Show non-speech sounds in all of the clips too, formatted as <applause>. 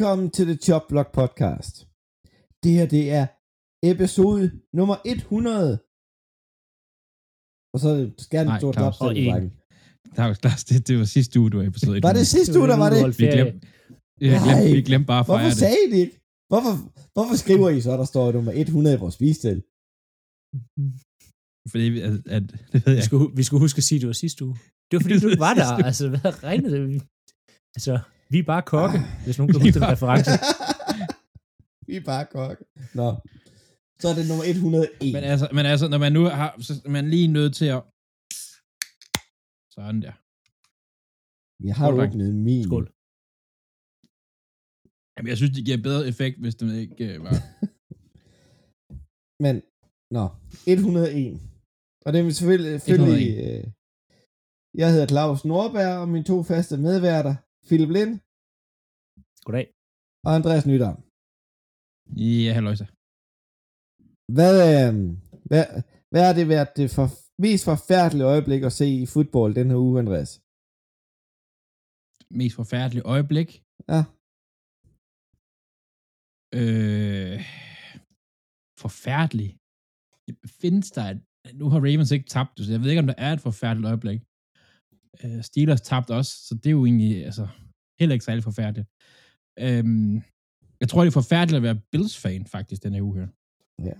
Velkommen til The Chop Block Podcast. Det her, det er episode nummer 100. Og så skærmen Nej, stort klap Og en. Claus, Claus, det, det var sidste uge, du var episode Var det sidste uge, der var det? Vi glemte, ja, glemte, vi glemte bare at fejre Hvorfor det. sagde I det ikke? Hvorfor, hvorfor skriver I så, der står nummer 100 i vores spistil? Fordi, at, at, det ved Vi jeg skulle, vi skulle huske at sige, at det var sidste uge. Det var fordi, du ikke var <laughs> der. Altså, hvad regnede det? Altså, vi er bare kokke, hvis nogen kan huske <laughs> den reference. <laughs> Vi er bare kokke. Nå. Så er det nummer 101. Men altså, men altså, når man nu har, så er man lige nødt til at... Sådan der. Vi har Skål, åbnet min. Skål. Jamen, jeg synes, det giver bedre effekt, hvis det ikke øh, var... <laughs> Men, nå, 101. Og det er selvfølgelig, selvfølgelig øh, jeg hedder Claus Nordberg, og mine to faste medværter, Philip Lind Goddag. og Andreas Nydam. Ja, halløjsa. Hvad, øh, hvad, hvad har det været det for, mest forfærdelige øjeblik at se i fodbold den her uge, Andreas? Mest forfærdelige øjeblik. Ja. Øh, forfærdelig. Findes der et, Nu har Ravens ikke tabt, så jeg ved ikke, om der er et forfærdeligt øjeblik. Øh, Steelers tabte også, så det er jo egentlig altså, heller ikke særlig forfærdeligt. Øhm, jeg tror, det er forfærdeligt at være Bills-fan, faktisk, den her uge her. Ja.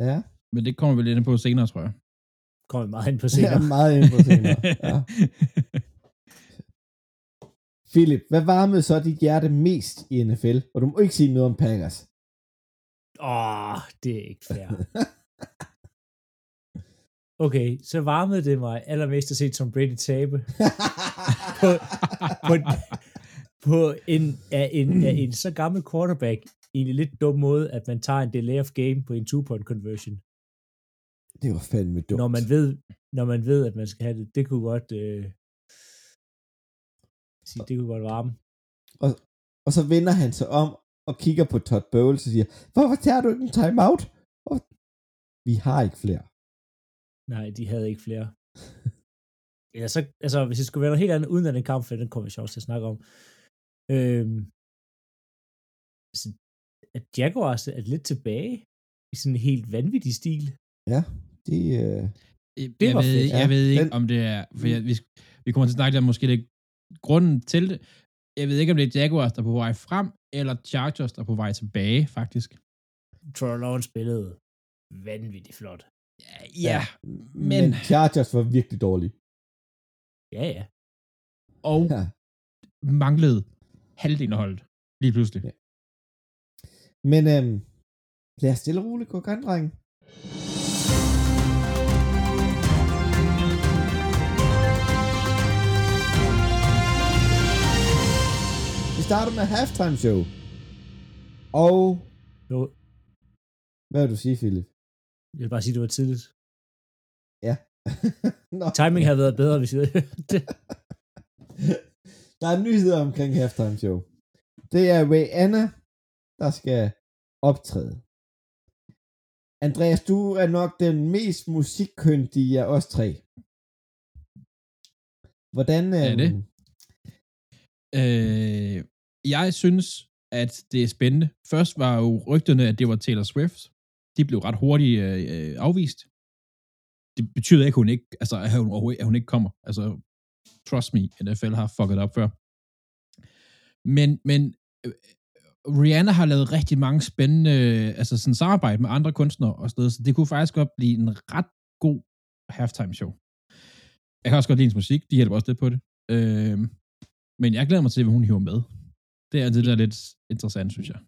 Ja. Men det kommer vi lidt ind på senere, tror jeg. Kommer vi meget ind på senere. er meget inde på senere. Ja. <laughs> Philip, hvad varmede så dit hjerte mest i NFL? Og du må ikke sige noget om Packers. Åh, det er ikke fair. <laughs> Okay, så varmede det mig allermest at se Tom Brady tabe <laughs> på, på, på en, af en, af en så gammel quarterback i en lidt dum måde, at man tager en delay of game på en two-point conversion. det var fandme dumt. når man ved, når man ved, at man skal have det. Det kunne godt, øh, sige, det kunne godt varme. Og så vender han sig om og kigger på Todd Bowles og siger, hvorfor tager du ikke en timeout? Og vi har ikke flere. Nej, de havde ikke flere. <laughs> Eller så, altså, hvis det skulle være noget helt andet uden af den kamp, for den kommer vi sjovt til at snakke om. Øhm, altså, at Jaguars er lidt tilbage i sådan en helt vanvittig stil. Ja, de, øh, Det jeg var ved, fedt. Jeg Ja, ved ikke, den- om det er... For jeg, vi, vi kommer til at snakke lidt om måske det grunden til det. Jeg ved ikke, om det er Jaguars, der er på vej frem, eller Chargers, der er på vej tilbage, faktisk. Troy Lawrence spillede vanvittigt flot. Ja, ja men... men Chargers var virkelig dårlige. Ja, ja. Og Ja. manglede halvdelen af holdet. Lige pludselig. Ja. Men øhm, lad os stille og roligt gå i gang, drenge. Vi starter med halftime show. Og Nu, hvad vil du sige, Philip? jeg vil bare sige, det var tidligt. Ja. <laughs> Nå. Timing havde været bedre, hvis jeg havde hørt det. <laughs> Der er nyheder omkring halftime show. Det er Rihanna, der skal optræde. Andreas, du er nok den mest musikkyndige af os tre. Hvordan... Er det? Øh, jeg synes, at det er spændende. Først var jo rygterne, at det var Taylor Swift. De blev ret hurtigt øh, øh afvist. Det betyder ikke, at hun ikke, altså, at hun, at hun ikke kommer. Altså, trust me, NFL har fucket op før. Men, men øh, Rihanna har lavet rigtig mange spændende, altså sådan samarbejde med andre kunstnere og sådan noget, så det kunne faktisk godt blive en ret god halftime show. Jeg kan også godt lide hendes musik, de hjælper også lidt på det. Øh, men jeg glæder mig til, hvad hun hiver med. Det er det, der er lidt interessant, synes jeg.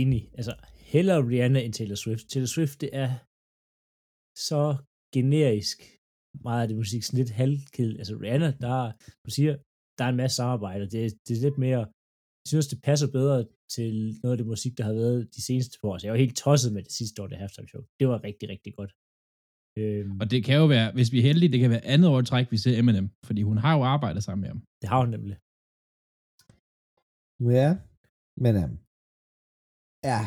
Enig. Altså, hellere Rihanna end Taylor Swift. Taylor Swift, det er så generisk meget af det musik, sådan lidt halvkedeligt. Altså Rihanna, der er, du siger, der er en masse samarbejder. Det, det er lidt mere, jeg synes, det passer bedre til noget af det musik, der har været de seneste par år. Så jeg var helt tosset med det sidste år, det halftime show. Det var rigtig, rigtig godt. Øhm, Og det kan jo være, hvis vi er heldige, det kan være andet år træk, vi ser Eminem, fordi hun har jo arbejdet sammen med ham. det har hun nemlig. Ja, men øhm, ja,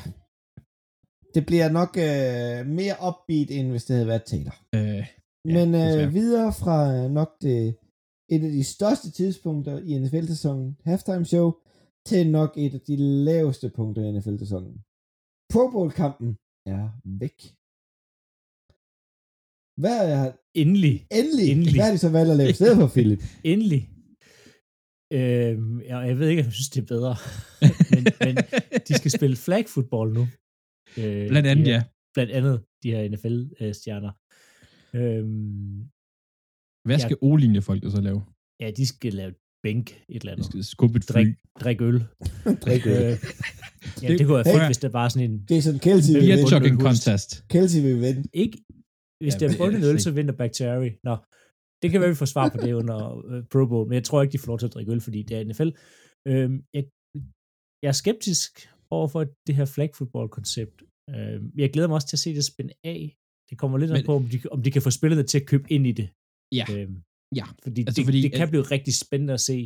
det bliver nok øh, mere upbeat, end hvis det havde været Taylor. Øh, Ja, Men øh, videre fra øh, nok det, et af de største tidspunkter i NFL-sæsonen, halftime show, til nok et af de laveste punkter i NFL-sæsonen. Pro Bowl-kampen er væk. Hvad er... Endelig. Endelig. Endelig. Hvad er de så valgt at lave stedet for, Philip? <laughs> Endelig. Øhm, ja, jeg ved ikke, om jeg synes, det er bedre. <laughs> men, men de skal spille flag football nu. Øh, Blandt andet, ja. Blandt andet de her NFL-stjerner. Øhm, Hvad Ja. skal O-linje folk så lave? ja, de skal lave bænk et eller De andet. skal skubbe et fly. Drik, drik øl. <laughs> Drik øl. Øh, ja, Det- det kunne være fedt, hvis det var sådan en... Jason Kelsey vil Beer vinde. chugging Hust. contest. Kelsey vil vinde. Ikke, hvis Ja, det er bundet øl, ved så vinder Bakhtiari. Nå, det kan være, vi får svar på det under uh, Pro Bowl, men jeg tror ikke, de får lov til at drikke øl, fordi det er NFL. Øhm, jeg, jeg er skeptisk over for det her flag football koncept. Øhm, jeg glæder mig også til at se det spænde af. Det kommer lidt an på, om de, om de kan få spillerne til at købe ind i det. Ja. Øhm, Ja. Fordi, Altså, det, fordi det kan at- blive rigtig spændende at se,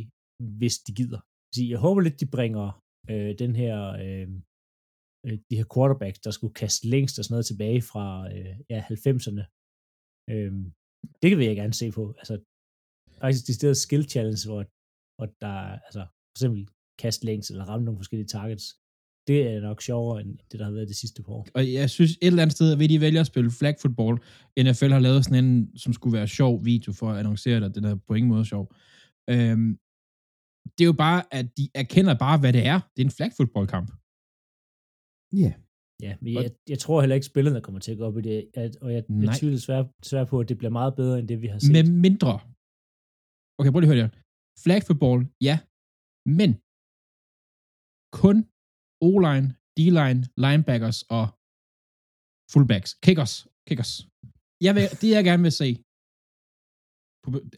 hvis de gider. Så jeg håber lidt, de bringer øh, den her, øh, øh, de her quarterbacks, der skulle kaste længst og sådan noget tilbage fra øh, ja, 90'erne. Øh, det vil jeg gerne se på. Altså, faktisk de steder skill challenge, hvor, hvor der altså, for eksempel kaste længst eller ramme nogle forskellige targets. Det er nok sjovere, end det, der har været det sidste par år. Og jeg synes et eller andet sted, at de vælger at spille flag football. NFL har lavet sådan en, som skulle være sjov video for at annoncere det, den er på ingen måde sjov. Øhm, det er jo bare, at de erkender bare, hvad det er. Det er en flag football kamp. Ja. Ja, men Og- jeg, jeg tror heller ikke, spillerne kommer til at gå op i det, at, og jeg, jeg tvivler svært, svært på, at det bliver meget bedre, end det, vi har set. Med mindre. Okay, prøv lige at høre det her. Flag football, ja. Men kun O-line, D-line, linebackers og fullbacks. Kickers. Kickers. Jeg vil, det jeg gerne vil se,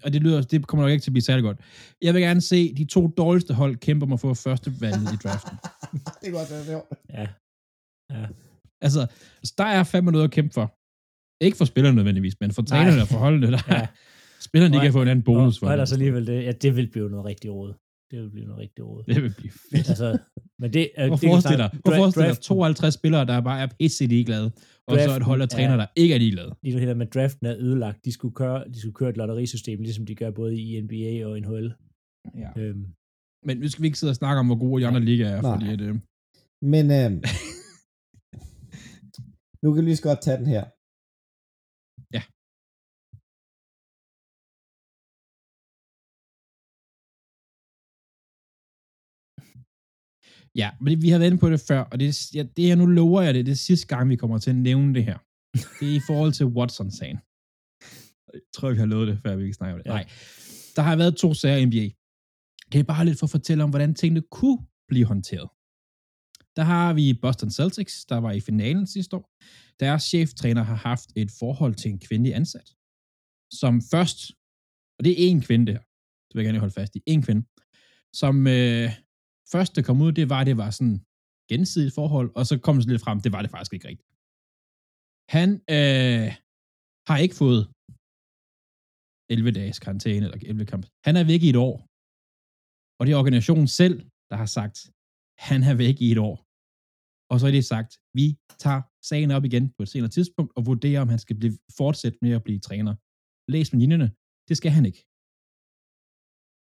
og det lyder, det kommer nok ikke til at blive særlig godt. Jeg vil gerne se de to dårligste hold kæmpe om at få første valget i draften. <laughs> det er godt, det er. Ja. Ja. Altså, altså, der er fandme noget at kæmpe for. Ikke for spillerne nødvendigvis, men for trænerne og for holdene. Der. Ja. Spillerne, de kan få en anden bonus for og det. ellers alligevel det, ja, det vil blive noget rigtig råd. Det vil blive noget rigtig råd. Det vil blive fedt. altså, men det, øh, Prøv det at forestille dig, dra- forestille dig draften- 52 spillere, der bare er pisse ligeglade, og så et Draften hold af træner, er- der ikke er ligeglade. Lige nu her med draften er ødelagt. De skulle køre, de skulle køre et lotterisystem, ligesom de gør både i NBA og NHL. Ja. Øhm, Men nu skal vi ikke sidde og snakke om, hvor gode de andre ligaer er, Nej. fordi at, øh, Men øhm, nu kan vi lige så godt tage den her. Ja, men vi har været inde på det før, og det, ja, det her, nu lover jeg det, det er sidste gang, vi kommer til at nævne det her. Det er i forhold til Watson-sagen. <laughs> Jeg tror, vi har lovet det, før vi ikke snakker om det. Ja. Nej. Der har været to sager i NBA. Det er bare lidt for at fortælle om, hvordan tingene kunne blive håndteret. Der har vi Boston Celtics, der var i finalen sidste år. Deres cheftræner har haft et forhold til en kvindelig ansat, som først, og det er én kvinde der, det vil jeg gerne holde fast i, én kvinde, som øh, først det kom ud, det var, det var sådan gensidigt forhold, og så kom det lidt frem, det var det faktisk ikke rigtigt. Han øh, har ikke fået 11 dages karantæne, eller 11 kamp. Han er væk i et år. Og det er organisationen selv, der har sagt, han er væk i et år. Og så er det sagt, vi tager sagen op igen på et senere tidspunkt, og vurderer, om han skal blive, fortsætte med at blive træner. Læs med linjerne. Det skal han ikke.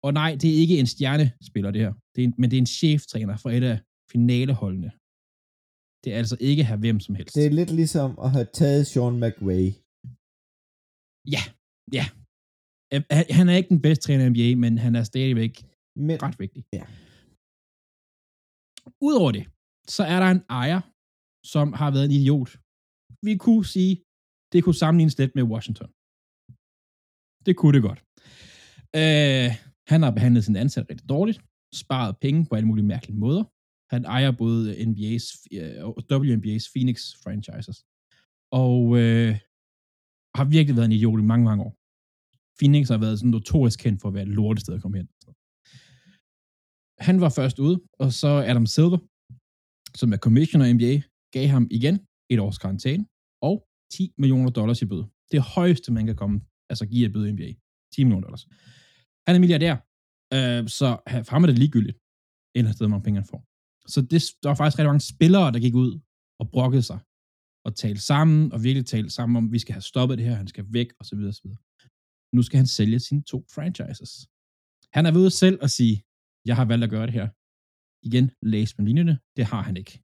Og nej, det er ikke en stjernespiller, det her. Det er en, men det er en cheftræner for et af finaleholdene. Det er altså ikke her hvem som helst. Det er lidt ligesom at have taget Sean McVay. Ja, ja. Han- Han er ikke den bedste træner i NBA, men han er stadigvæk Men, ret vigtig. Ja. Udover det, så er der en ejer, som har været en idiot. Vi kunne sige, det kunne sammenlignes lidt med Washington. Det kunne det godt. Øh, han har behandlet sin ansat rigtig dårligt, sparet penge på alle mulige mærkelige måder. Han ejer både NBA's, og øh, WNBA's Phoenix franchises. Og øh, har virkelig været en idiot i mange, mange år. Phoenix har været sådan notorisk kendt for at være et lortested at komme hen. Han var først ude, og så Adam Silver, som er commissioner i NBA, gav ham igen et års karantæne og 10 millioner dollars i bøde. Det højeste, man kan komme, altså give et bøde i NBA. 10 millioner dollars. Han er milliardær, øh, så for ham er det ligegyldigt, eller sted, hvor penge han får. Så det, der var faktisk rigtig mange spillere, der gik ud og brokkede sig, og talte sammen, og virkelig talte sammen om, vi skal have stoppet det her, han skal væk, og så videre, og så videre. Nu skal han sælge sine to franchises. Han er ved selv at sige, jeg har valgt at gøre det her. Igen, læs med linjerne, det har han ikke.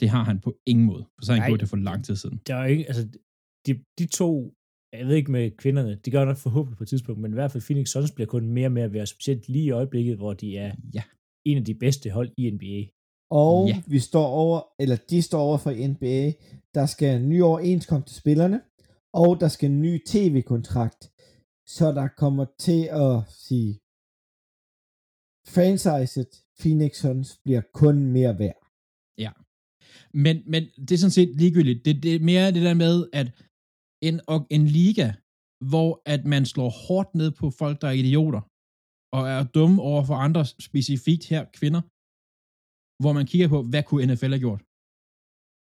Det har han på ingen måde, for så har han gjort det for lang tid siden. Der er ikke, altså, de, de to, jeg ved ikke med kvinderne, de gør nok forhåbentlig på et tidspunkt, men i hvert fald Phoenix Suns bliver kun mere og mere værd, specielt lige i øjeblikket, hvor de er Ja, en af de bedste hold i NBA. Og Ja. vi står over, eller de står over for NBA. Der skal en ny overenskomst til spillerne, og der skal en ny tv-kontrakt. Så der kommer til at sige, franchiset Phoenix Suns bliver kun mere værd. men, men det er sådan set ligegyldigt. Det, det er mere det der med, at en, og en liga, hvor at man slår hårdt ned på folk, der er idioter, og er dumme over for andre, specifikt her kvinder, hvor man kigger på, hvad kunne NFL have gjort?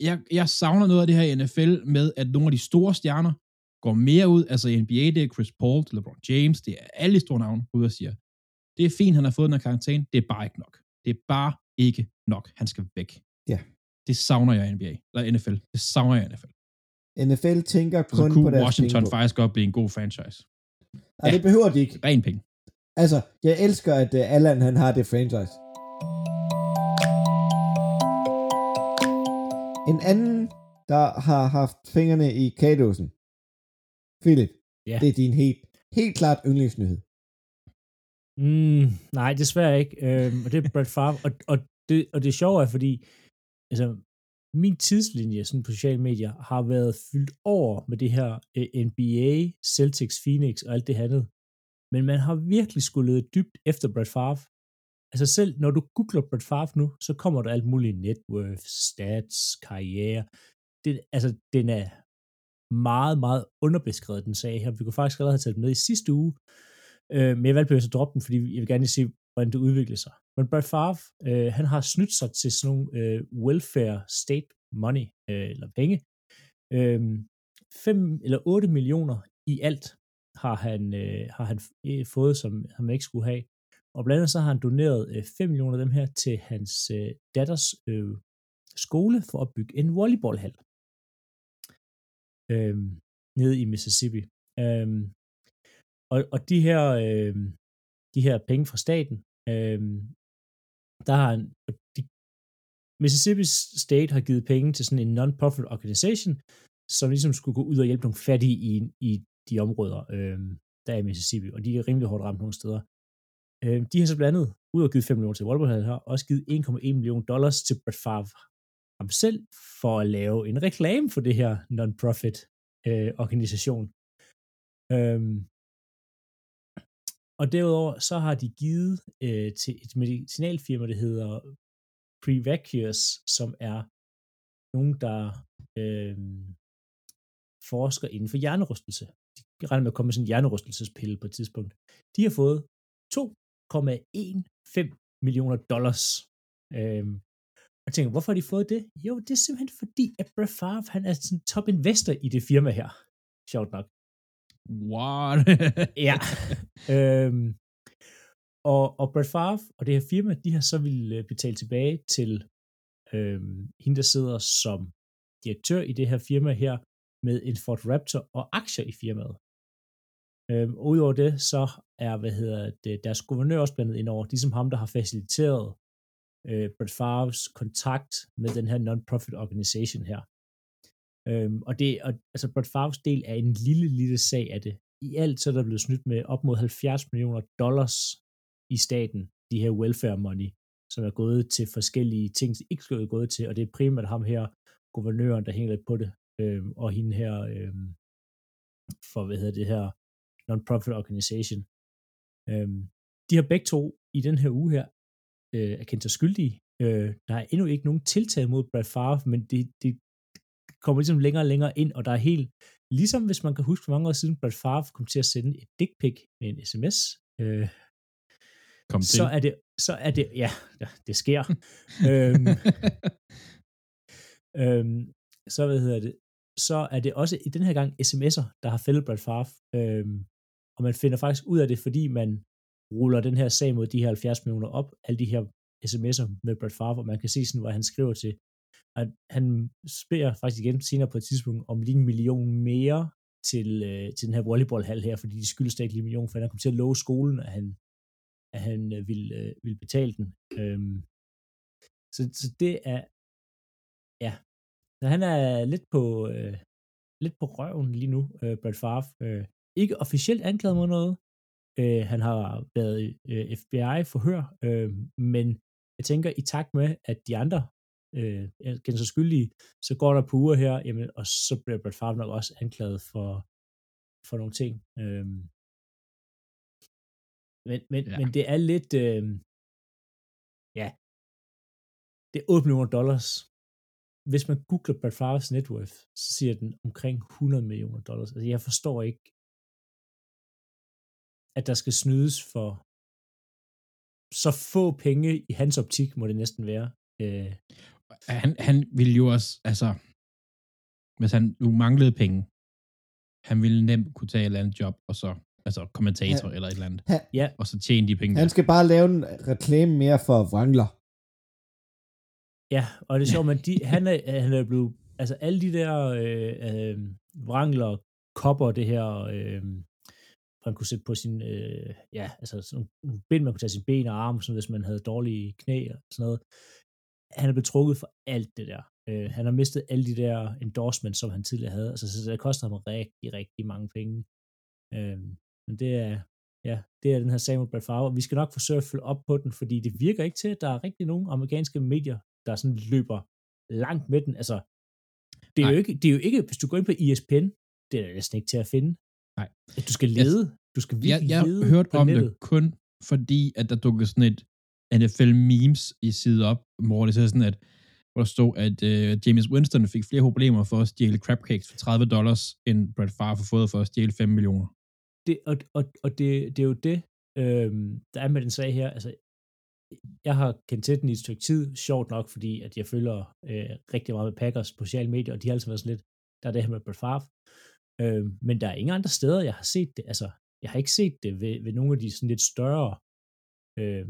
Jeg, jeg savner noget af det her i NFL med, at nogle af de store stjerner går mere ud, altså NBA, det er Chris Paul, det er LeBron James, det er alle de store navne ud og siger, det er fint, han har fået den her karantæne, det er bare ikke nok. Det er bare ikke nok. Han skal væk. Ja. Det savner jeg i NBA, eller NFL. Det savner jeg i NFL. NFL tænker Så kun på kunne deres Washington penge. faktisk godt blive en god franchise. Nej, det behøver de ikke. Ren penge. Altså, jeg elsker, at uh, Allan han har det franchise. En anden, der har haft fingrene i kagedåsen. Philip, Ja. det er din helt, helt klart yndlingsnyhed. Mm, nej, desværre ikke. Øhm, og det er Brett Favre. Og, og, det, og det sjove er, fordi altså, min tidslinje sådan på sociale medier har været fyldt over med det her øh, NBA, Celtics, Phoenix og alt det andet. Men man har virkelig skulle lede dybt efter Brett Favre. Altså selv når du googler Brett Favre nu, så kommer der alt muligt net worth, stats, karriere. Det, altså, den er meget, meget underbeskrevet, den sag her. Vi kunne faktisk allerede have taget den med i sidste uge, øh, men jeg valgte at droppe den, fordi jeg vil gerne se, hvordan det udvikler sig. Men Brett Favre, øh, han har snydt sig til sådan nogle øh, welfare state money, øh, eller penge. Øh, 5 eller 8 millioner i alt har han, øh, har han øh, fået, som han ikke skulle have. Og blandt andet så har han doneret øh, 5 millioner af dem her til hans øh, datters øh, skole for at bygge en volleyballhal øh, nede i Mississippi. Øh, og, og de her øh, de her penge fra staten, øh, der har de, Mississippi State har givet penge til sådan en non-profit organisation, som ligesom skulle gå ud og hjælpe nogle fattige i, i de områder, øh, der er i Mississippi, og de er rimelig hårdt ramt nogle steder. Øh, de har så blandt andet, ud og givet 5 millioner til Wolverhampton, her, også givet 1,1 million dollars til Brett Favre ham selv, for at lave en reklame for det her non-profit øh, organisation. Øhm, og derudover så har de givet øh, til et medicinalfirma, der hedder Prevacious, som er nogen, der øh, forsker inden for hjernerystelse. De regner med at komme med sådan en hjernerystelsespille på et tidspunkt. De har fået 2,15 millioner dollars. Øh, og jeg tænker, hvorfor har de fået det? Jo, det er simpelthen fordi, at Brad Favre, han er sådan top investor i det firma her. Sjovt nok. What? Ja. <laughs> øhm, og, og Brett Favre og det her firma, de har så ville øh, betale tilbage til øhm, hende, der sidder som direktør i det her firma her, med en Ford Raptor og aktier i firmaet. Øhm, og udover det, så er, hvad hedder det, deres guvernør også blandet ind over, ligesom ham, der har faciliteret øh, Brett Favres kontakt med den her non-profit organisation her. Øhm, og det, og, altså Brett Favres del er en lille, lille sag af det. I alt så er der blevet snydt med op mod 70 millioner dollars i staten, de her welfare money, som er gået til forskellige ting, som ikke skulle være gået til, og det er primært ham her, guvernøren, der hænger lidt på det, øhm, og hende her, øhm, for hvad hedder det her, non-profit organization. Øhm, de har begge to i den her uge her øh, er kendt sig skyldige. Øh, der er endnu ikke nogen tiltag mod Brad Favre, men det, det kommer ligesom længere og længere ind, og der er helt, ligesom hvis man kan huske for mange år siden, Brad Favre kom til at sende et dick pic med en sms, øh, Kom til. så er det, så er det, ja, det sker. <laughs> øhm, øhm, så hvad hedder det, så er det også i den her gang sms'er, der har fældet Brad Favre, øhm, og man finder faktisk ud af det, fordi man ruller den her sag mod de her 70 millioner op, alle de her sms'er med Brad Favre, og man kan se sådan, hvor han skriver til, at han spørger faktisk igen senere på et tidspunkt om lige en million mere til, øh, til den her volleyballhal her, fordi de skylder stadig lige en million, for han kom til at love skolen, at han, at han øh, ville, øh, ville betale den. Øhm, så, så det er, ja, så han er lidt på, øh, lidt på røven lige nu, øh, Brad Favre. Øh, ikke officielt anklaget mod noget. Øh, han har været øh, FBI-forhør, øh, men jeg tænker, i takt med, at de andre øh, kender sig skyldige, så går der på uger her, jamen, og så bliver Brett Favre nok også anklaget for, for nogle ting. Øh, men, men, ja. men det er lidt, øh, ja, det er 8 millioner dollars. Hvis man googler Brett Favre's net worth, så siger den omkring 100 millioner dollars. Altså, jeg forstår ikke, at der skal snydes for så få penge i hans optik, må det næsten være. Øh. Han, han ville jo også, altså, hvis han nu manglede penge, han ville nemt kunne tage et eller andet job, og så, altså kommentator ja. eller et eller andet, ja. og så tjene de penge. Han skal bare lave en reklame mere for Wrangler. Ja, og det er sjovt, men de, han, er, han er blevet, altså alle de der øh, øh, Wrangler kopper, det her, øh, han kunne sætte på sin, øh, ja, altså sådan nogle bind, man kunne tage sin ben og arme, sådan, hvis man havde dårlige knæ og sådan noget. Han er blevet trukket for alt det der. Øh, han har mistet alle de der endorsements, som han tidligere havde. Altså, så det koster ham rigtig, rigtig mange penge. Øh, men det er, ja, det er den her Samuel Favre. Vi skal nok forsøge at følge op på den, fordi det virker ikke til, at der er rigtig nogen amerikanske medier, der sådan løber langt med den. Altså, det er, jo ikke, det er jo ikke, hvis du går ind på ESPN, det er næsten ikke til at finde. Nej. Du skal lede. Du skal virkelig jeg, jeg lede har hørt på om nettet. det kun fordi, at der dukkede sådan et NFL memes i side op, hvor det så sådan, at hvor der stod, at uh, James Winston fik flere problemer for at stjæle crab cakes for 30 dollars, end Brett Favre har fået for at stjæle 5 millioner. Det, og og, og det, det er jo det, øhm, der er med den sag her. Altså, jeg har kendt til den i et stykke tid, sjovt nok, fordi at jeg følger øh, rigtig meget med Packers på sociale medier, og de har altid været sådan lidt, der er det her med Brett Favre. Øh, men der er ingen andre steder, jeg har set det. Altså, jeg har ikke set det ved, ved nogle af de sådan lidt større, øh,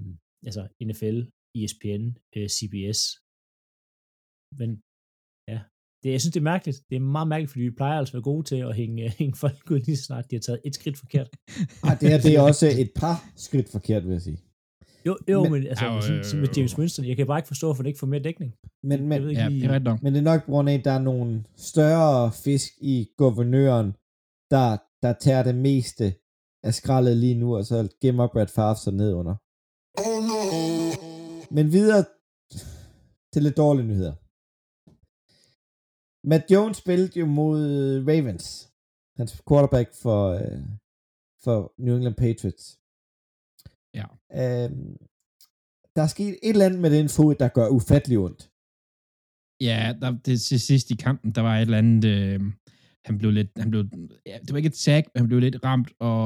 altså NFL, ESPN, øh, CBS. Men ja, det, jeg synes, det er mærkeligt. Det er meget mærkeligt, fordi vi plejer altså at være gode til at hænge, <laughs> hænge folk ud lige så snart de har taget et skridt forkert. Ej, <laughs> det, er, det er også et par skridt forkert, vil jeg sige. Jo, jo men, Men- altså, Au, med, sådan- med øh, James Winston, jeg kan bare ikke forstå, hvorfor han ikke får mere dækning. Men, men, Jeg ved ikke Ja, lige, det er ret nok. men det er nok på grund af, at der er nogle større fisk i guvernøren, der, der tager det meste af skraldet lige nu, og så gemmer Brad Favre sig ned under. Men videre til lidt dårlige nyheder. Matt Jones spillede jo mod Ravens, hans quarterback for, øh, for New England Patriots. Ja. Øhm, der er sket et eller andet med den fod, der gør ufattelig ondt. Ja, der, det, til sidst i kampen, der var et eller andet, øh, han blev lidt, han blev, ja, det var ikke et tag, men han blev lidt ramt, og,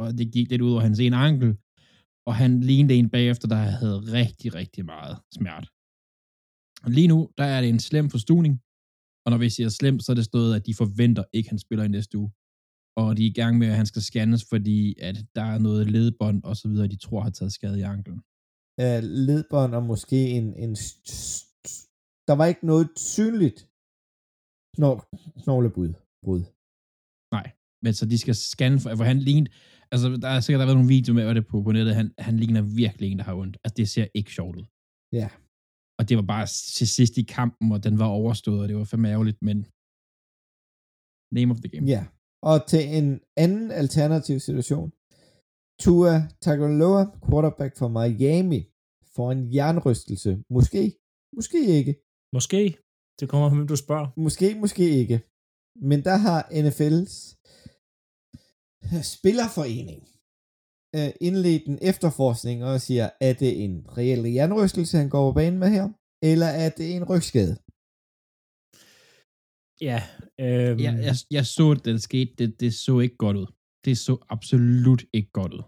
og det gik lidt ud over hans ene ankel, og han lignede en bagefter, der havde rigtig, rigtig meget smerte. Lige nu, der er det en slem forstuning, og når vi siger slem, så er det stået, at de forventer ikke, at han spiller i næste uge. Og de er i gang med, at han skal scannes, fordi at der er noget ledbånd og så videre, de tror har taget skade i anklen. øh, ledbånd og måske en, en der var ikke noget synligt knogl, knoglebud. Brud. Men så de skal scanne, for, for han lignede, altså der er sikkert der har været nogle videoer med hvad det på, på nettet, han, han ligner virkelig en, der har ondt. Altså det ser ikke sjovt ud. Ja. Og det var bare til sidst i kampen, og den var overstået, og det var fandme ærgerligt, men name of the game. Ja. Og til en anden alternativ situation. Tua Tagovailoa, quarterback for Miami, får en jernrystelse. Måske, måske ikke. Måske. Det kommer an, hvem du spørger. Måske, måske ikke. Men der har NFL's spillerforening øh, indledt en efterforskning og siger, er det en reel jernrystelse, han går på banen med her? Eller er det en rygskade? Ja. Øhm, Jeg, jeg, jeg så, at det skete, det, det så ikke godt ud. Det så absolut ikke godt ud.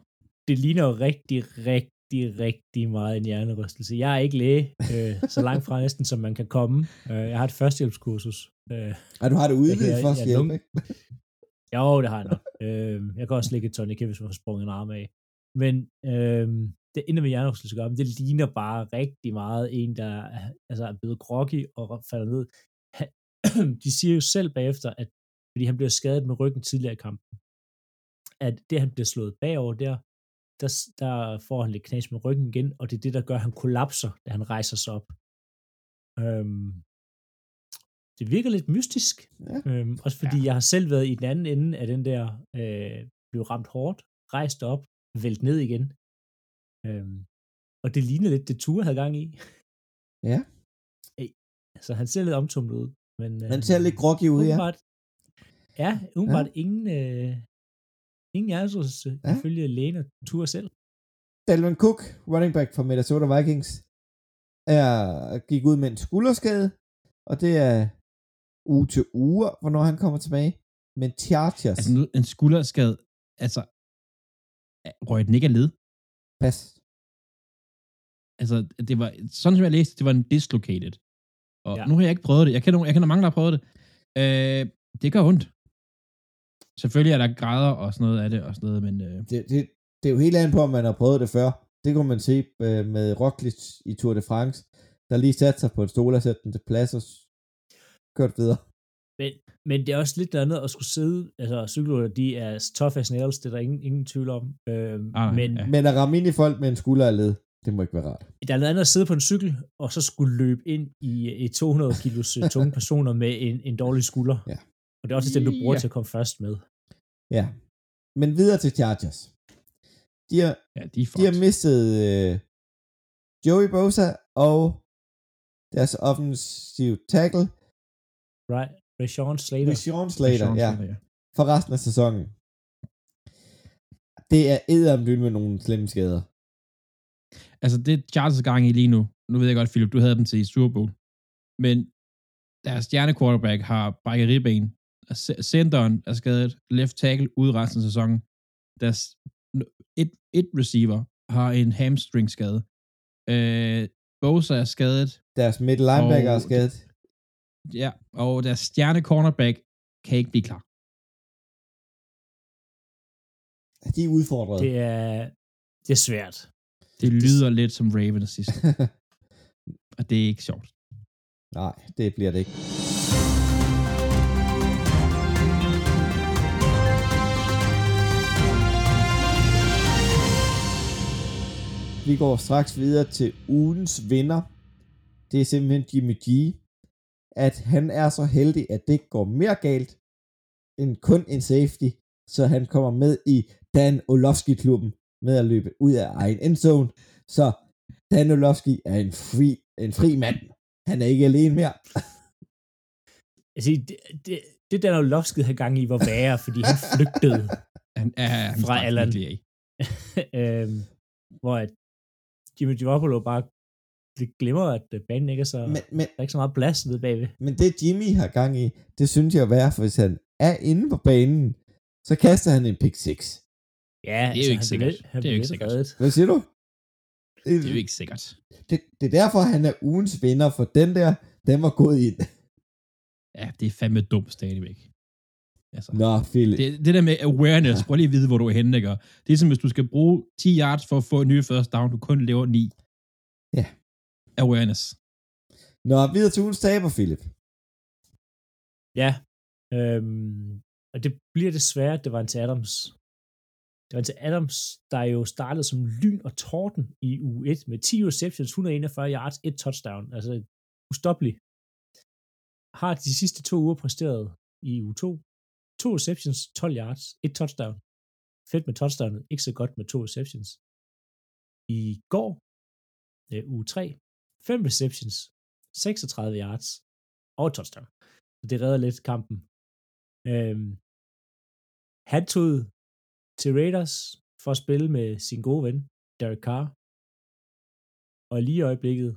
det ligner jo rigtig, rigtig, rigtig meget en hjernerystelse. Jeg er ikke læge, øh, så langt fra næsten, som man kan komme. Øh, jeg har et førstehjælpskursus. Øh, Og du har det udvidet Jeg- først jeg- hjælp, jeg- ikke? Jo, det har jeg nok. øh, jeg kan også lægge et tonic, hvis man har sprunget en arm af. Men øh, det ender med hjernerystelse at gøre, men det ligner bare rigtig meget en, der er, altså er blevet groggy og falder ned. Han, <clears throat> de siger jo selv bagefter, at fordi han bliver skadet med ryggen tidligere i kampen, at det, han bliver slået bagover der, der, der får han lidt knas med ryggen igen, og det er det, der gør, at han kollapser, da han rejser sig op. Øhm, det virker lidt mystisk, Ja. øhm, også fordi ja. jeg har selv været i den anden ende af den der, øh, blev ramt hårdt, rejst op, vælt ned igen. Øhm, og det ligner lidt det Ture havde gang i. Ja. Øh, Så han ser lidt omtumlet ud. Men, Han ser lidt groggy ud, ja. Ja, umiddelbart ja. ingen, øh, ingen hjertesrystelse, Ja. ja. ifølge lægen og Ture selv. Dalvin Cook, running back for Minnesota Vikings, er, gik ud med en skulderskade, og det er uge til uge, hvornår han kommer tilbage. Men Chargers, Altså nu, en skulderskade, altså, røg den ikke af led? pas. Altså, det var, sådan som jeg læste, det var en dislocated. Og ja. Ja. nu har jeg ikke prøvet det. Jeg kender, jeg kender mange, der har prøvet det. Øh, det gør ondt. Selvfølgelig er der grader og sådan noget af det, og sådan noget, men øh, Det, det, det er jo helt andet på, om man har prøvet det før. Det kunne man se øh, med Roglic i Tour de France, der lige satte sig på en stol og satte den til plads og kørte videre. Men, men det er også lidt andet at skulle sidde, altså cykelrytter, de er tough as nails, det er der ingen, ingen tvivl om. Øhm, Ah, men ja. Men at ramme ind i folk med en skulder af led, det må ikke være rart. der er noget andet at sidde på en cykel, og så skulle løbe ind i, i 200 kilos øh, tunge personer med en, en dårlig skulder. Ja. Og det er også den, du bruger Ja. til at komme først med. Ja. Men videre til Chargers. De har, ja, de er de har mistet øh, Joey Bosa og deres offensive tackle, Right? Rashawn Slater. Rashawn Slater, Sean ja, Slater, ja. for resten af sæsonen. Det er eddermlyn med nogle slemme skader. Altså, det Charles er gang i lige nu. Nu ved jeg godt, Philip, du havde dem til i Super Bowl. Men deres stjerne quarterback har brækket ribben. Centeren er skadet. Left tackle ude resten af sæsonen. Deres et, et receiver har en hamstring skade. Øh, Bosa er skadet. Deres middle linebacker er skadet. Ja, og deres stjerne cornerback kan ikke blive klar. De er udfordret. Det er, det er svært. Det lyder lidt som Ravens sidst, <laughs> og det er ikke sjovt. Nej, det bliver det ikke. Vi går straks videre til ugens vinder. Det er simpelthen Jimmy G. At han er så heldig, at det går mere galt end kun en safety, så han kommer med i Dan Olofsky-klubben med at løbe ud af egen endzone. Så Dan Olofsky er en fri, en fri mand. Han er ikke alene mere. <laughs> Altså, det, det, det der Lovskid har gang i var værre, fordi han flygtede. <laughs> Han er han Fra Allen. <laughs> øhm, hvor at Jimmy Garoppolo bare glemmer, at øh, banen ikke er så... Men, men, der er ikke så meget plads nede bagved. men det Jimmy har gang i, det synes jeg er værd, for hvis han er inde på banen, så kaster han en pick 6. Ja, Det er jo ikke sikkert. Han Det er jo ikke sikkert. reddet. Hvad siger du? Det er jo ikke sikkert. det, det er derfor, han er ugens vinder, for den der, den var gået ind. Ja, det er fandme dumt stadigvæk. Altså, Nå, Philip. det, det der med awareness, prøv lige at vide, hvor du er henne, ikke? Det er som hvis du skal bruge 10 yards for at få en ny first down, du kun lever 9. Ja. Awareness. Nå, videre til ugens taber, Philip. Ja. Øhm, og det bliver desværre, det var en til Adams. Det var en til Adams, der jo startede som lyn og torden i uge 1 med 10 receptions, 141 yards, et touchdown. Altså ustoppelig. Har de sidste to uger præsteret i uge 2. To receptions, 12 yards, et touchdown. Fedt med touchdownet, ikke så godt med to receptions. I går, øh, uge 3, 5 receptions, 36 yards og touchdown. Så det redder lidt kampen. Øhm, han tog til Raiders for at spille med sin gode ven, Derek Carr. Og lige i øjeblikket,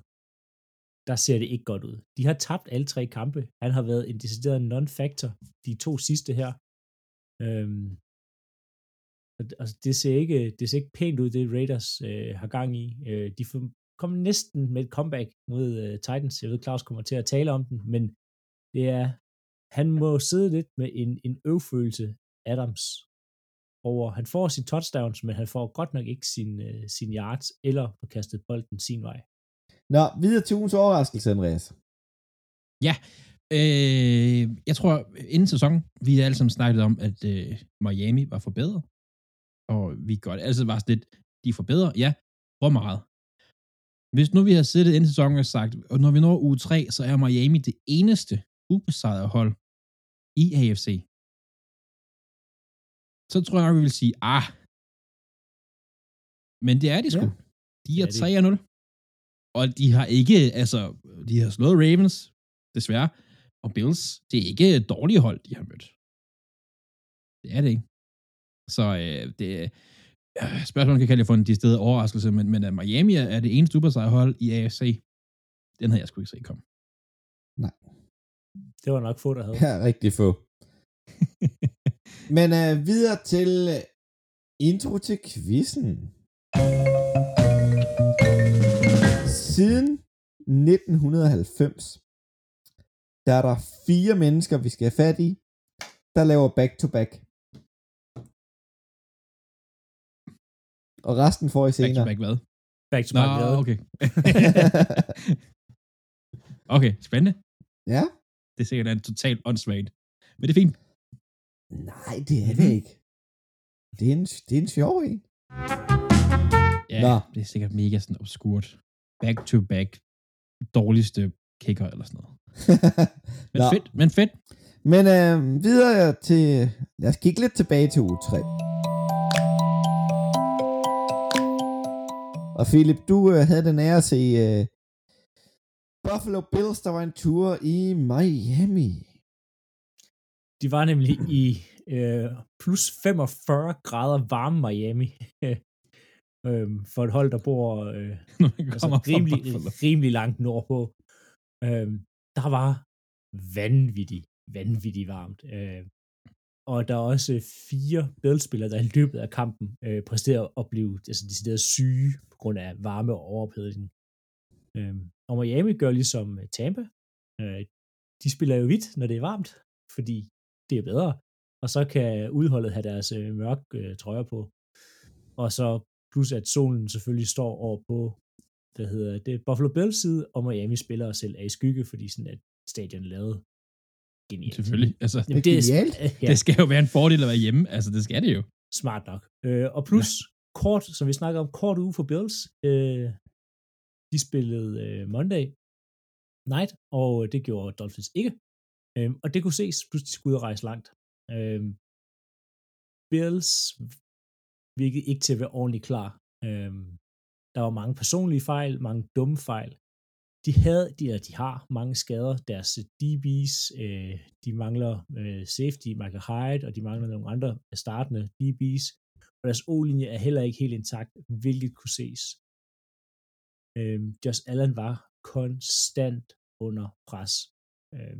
der ser det ikke godt ud. De har tabt alle tre kampe. Han har været en decideret non-factor de to sidste her. Øhm, og- altså, det ser ikke, det ser ikke pænt ud, det Raiders øh, har gang i. Øh, de kom næsten med et comeback mod øh, Titans. Jeg ved, Claus kommer til at tale om den, men det er, han må sidde lidt med en, en øvfølelse, Adams, over, han får sin touchdowns, men han får godt nok ikke sin, øh, sin yards, eller får kastet bolden sin vej. Nå, videre til ugens overraskelse, Andreas. Øh, jeg tror, inden sæsonen, vi har alle sammen snakket om, at øh, Miami var forbedret. Og vi godt altid var sådan lidt, de forbedrer, ja. Hvor meget? Hvis nu vi har siddet ind sæsonen og sagt, og når vi når uge 3, så er Miami det eneste ubesejrede hold i AFC. Så tror jeg nok, vi vil sige, ah. Men det er de sgu. Ja. De er, er 3 0. Og de har ikke, altså, de har slået Ravens, desværre, og Bills. Det er ikke et dårligt hold, de har mødt. Det er det ikke. Så øh, det spørgsmålet kan kalde for en steder overraskelse, men, men at Miami er det eneste supersejrhold i AFC, den havde jeg sgu ikke set komme. Nej. Det var nok få, der havde. Ja, rigtig få. <laughs> men øh, videre til intro til quizzen. Siden 1990, der er der fire mennesker, vi skal have fat i, der laver back-to-back. Og resten får I senere. Back-to-back hvad? Back-to-back hvad? okay. <laughs> okay, spændende. Ja. Det er sikkert en totalt åndssvagt. Men det er fint. Nej, det er det ikke. Det er en, det er en sjov en. Ja, Nå. det er sikkert mega sådan obskurt. Back to back. Dårligste kicker eller sådan noget. <laughs> men Nå. fedt, men fedt. Men øh, videre til, lad os kigge lidt tilbage til uge 3. Og Philip, du øh, havde den ære at se øh, Buffalo Bills, der var en tur i Miami. De var nemlig i øh, plus 45 grader varme Miami. <laughs> øh, for et hold, der bor øh, <laughs> altså rimelig, rimelig langt nordpå. Øh, der var vanvittigt, vanvittigt varmt. Øh, og der er også fire Bills-spillere, der i løbet af kampen øh, præsterer at blive altså, decideret syge på grund af varme og overophedning. Øh, og Miami gør ligesom øh, Tampa. Øh, de spiller jo hvidt, når det er varmt, fordi det er bedre. Og så kan udholdet have deres øh, mørke øh, trøjer på. Og så plus at solen selvfølgelig står over på hvad hedder det, Buffalo Bills side, og Miami spiller selv af i skygge, fordi sådan at stadion er lavet genialt. Selvfølgelig. Altså, Jamen, det, er genialt. Ja. Det skal jo være en fordel at være hjemme. Altså, det skal det jo. Smart nok. Øh, og plus, ja. kort, som vi snakker om, kort uge for Bills. Øh, de spillede øh, Monday night, og det gjorde Dolphins ikke. Øh, og det kunne ses, plus de skulle ud og rejse langt. Øh, Bills virkede ikke til at være ordentligt klar. Øh, der var mange personlige fejl, mange dumme fejl de havde, de, eller de har mange skader. Deres øh, DB's, øh, de mangler øh, safety, Michael Hyde, og de mangler nogle andre startende DB's. Og deres O-linje er heller ikke helt intakt, hvilket kunne ses. Øh, Josh Allen var konstant under pres. Øh,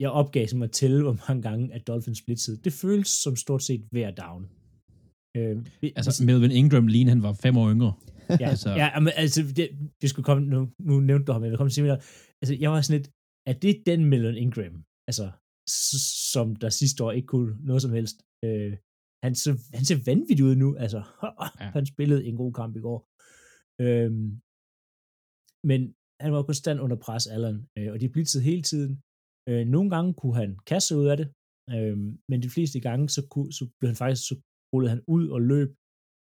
jeg opgav mig at tælle, hvor mange gange at Dolphins blitzede. Det føles som stort set hver down. Øh, altså, Melvin Ingram lige han var fem år yngre. Ja, altså, ja men, altså det, det skulle komme, nu, nu nævnte du ham, jeg kom til at altså jeg var sådan lidt, er det den Melvin Ingram, altså, som der sidste år ikke kunne noget som helst. Øh, han, så, han ser vanvittigt ud nu, altså, <laughs> ja. han spillede en god kamp i går. Øh, men han var konstant under pres, Allen, øh, og de blitzede hele tiden. Øh, nogle gange kunne han kaste ud af det, øh, men de fleste gange, så, kunne, så blev han faktisk, så rullede han ud og løb,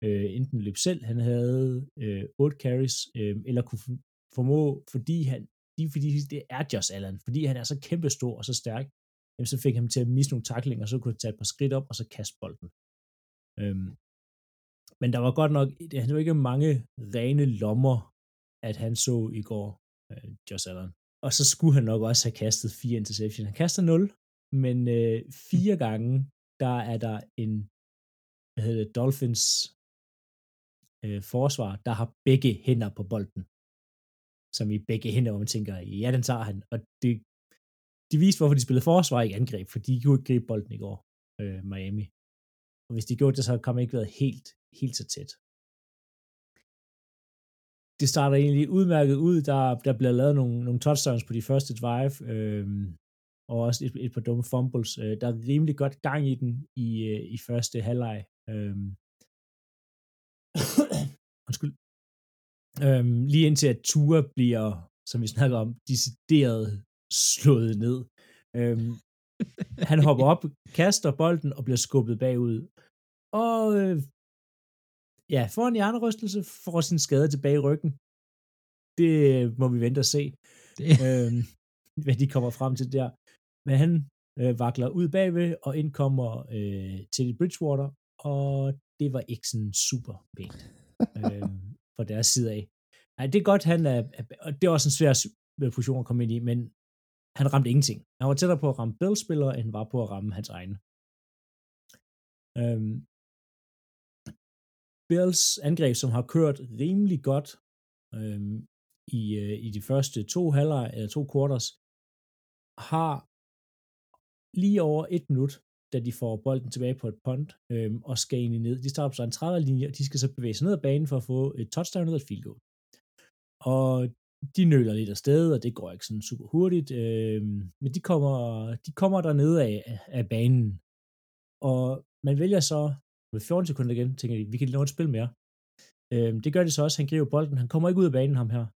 øh, enten løb selv, han havde øh, 8 carries, øh, eller kunne formå, fordi han, de, fordi det er Josh Allen, fordi han er så kæmpestor og så stærk, jamen, så fik han til at miste nogle taklinger, og så kunne han tage et par skridt op, og så kaste bolden. Øhm, men der var godt nok, det var ikke mange rene lommer, at han så i går, øh, Josh Allen. Og så skulle han nok også have kastet fire interception. Han kaster 0, men øh, fire gange, der er der en hvad hedder det, Dolphins øh, forsvar, der har begge hænder på bolden. Som i begge hænder, hvor man tænker, ja, den tager han. Og det, de viste, hvorfor de spillede forsvar i angreb, for de kunne ikke gribe bolden i går, øh, Miami. Og hvis de gjorde det, så kom det ikke været helt, helt så tæt. Det starter egentlig udmærket ud. Der, der bliver lavet nogle, nogle touchdowns på de første drive, øh, og også et, et par dumme fumbles. Øh, der er rimelig godt gang i den i, øh, i første halvleg. Øh, undskyld, øhm, lige indtil at Tua bliver, som vi snakker om, decideret slået ned. Øhm, <laughs> han hopper op, kaster bolden og bliver skubbet bagud. Og øh, ja, får en hjernerystelse, får sin skade tilbage i ryggen. Det må vi vente og se, Det, øhm, <laughs> hvad de kommer frem til der. Men han øh, vakler ud bagved, og ind kommer øh, Teddy Bridgewater, og det var ikke sådan super pænt øh, fra deres side af. Nej, det er godt, han er, og det er også en svær øh, position at komme ind i, men han ramte ingenting. Han var tættere på at ramme Bills-spillere, end han var på at ramme hans egne. Øhm, Bills angreb, som har kørt rimelig godt øhm, i, øh, i de første to halvleg, eller to quarters, har lige over et minut, da de får bolden tilbage på et punt, øhm, og skal egentlig ned. De starter på en 30 linje, og de skal så bevæge sig ned ad banen for at få et touchdown eller et field goal. Og de nøler lidt afsted, og det går ikke sådan super hurtigt, øhm, men de kommer, de kommer dernede af, af banen. Og man vælger så med 14 sekunder igen, tænker de, vi kan nå et spil mere. Øhm, det gør de så også, han griber bolden, han kommer ikke ud af banen ham her.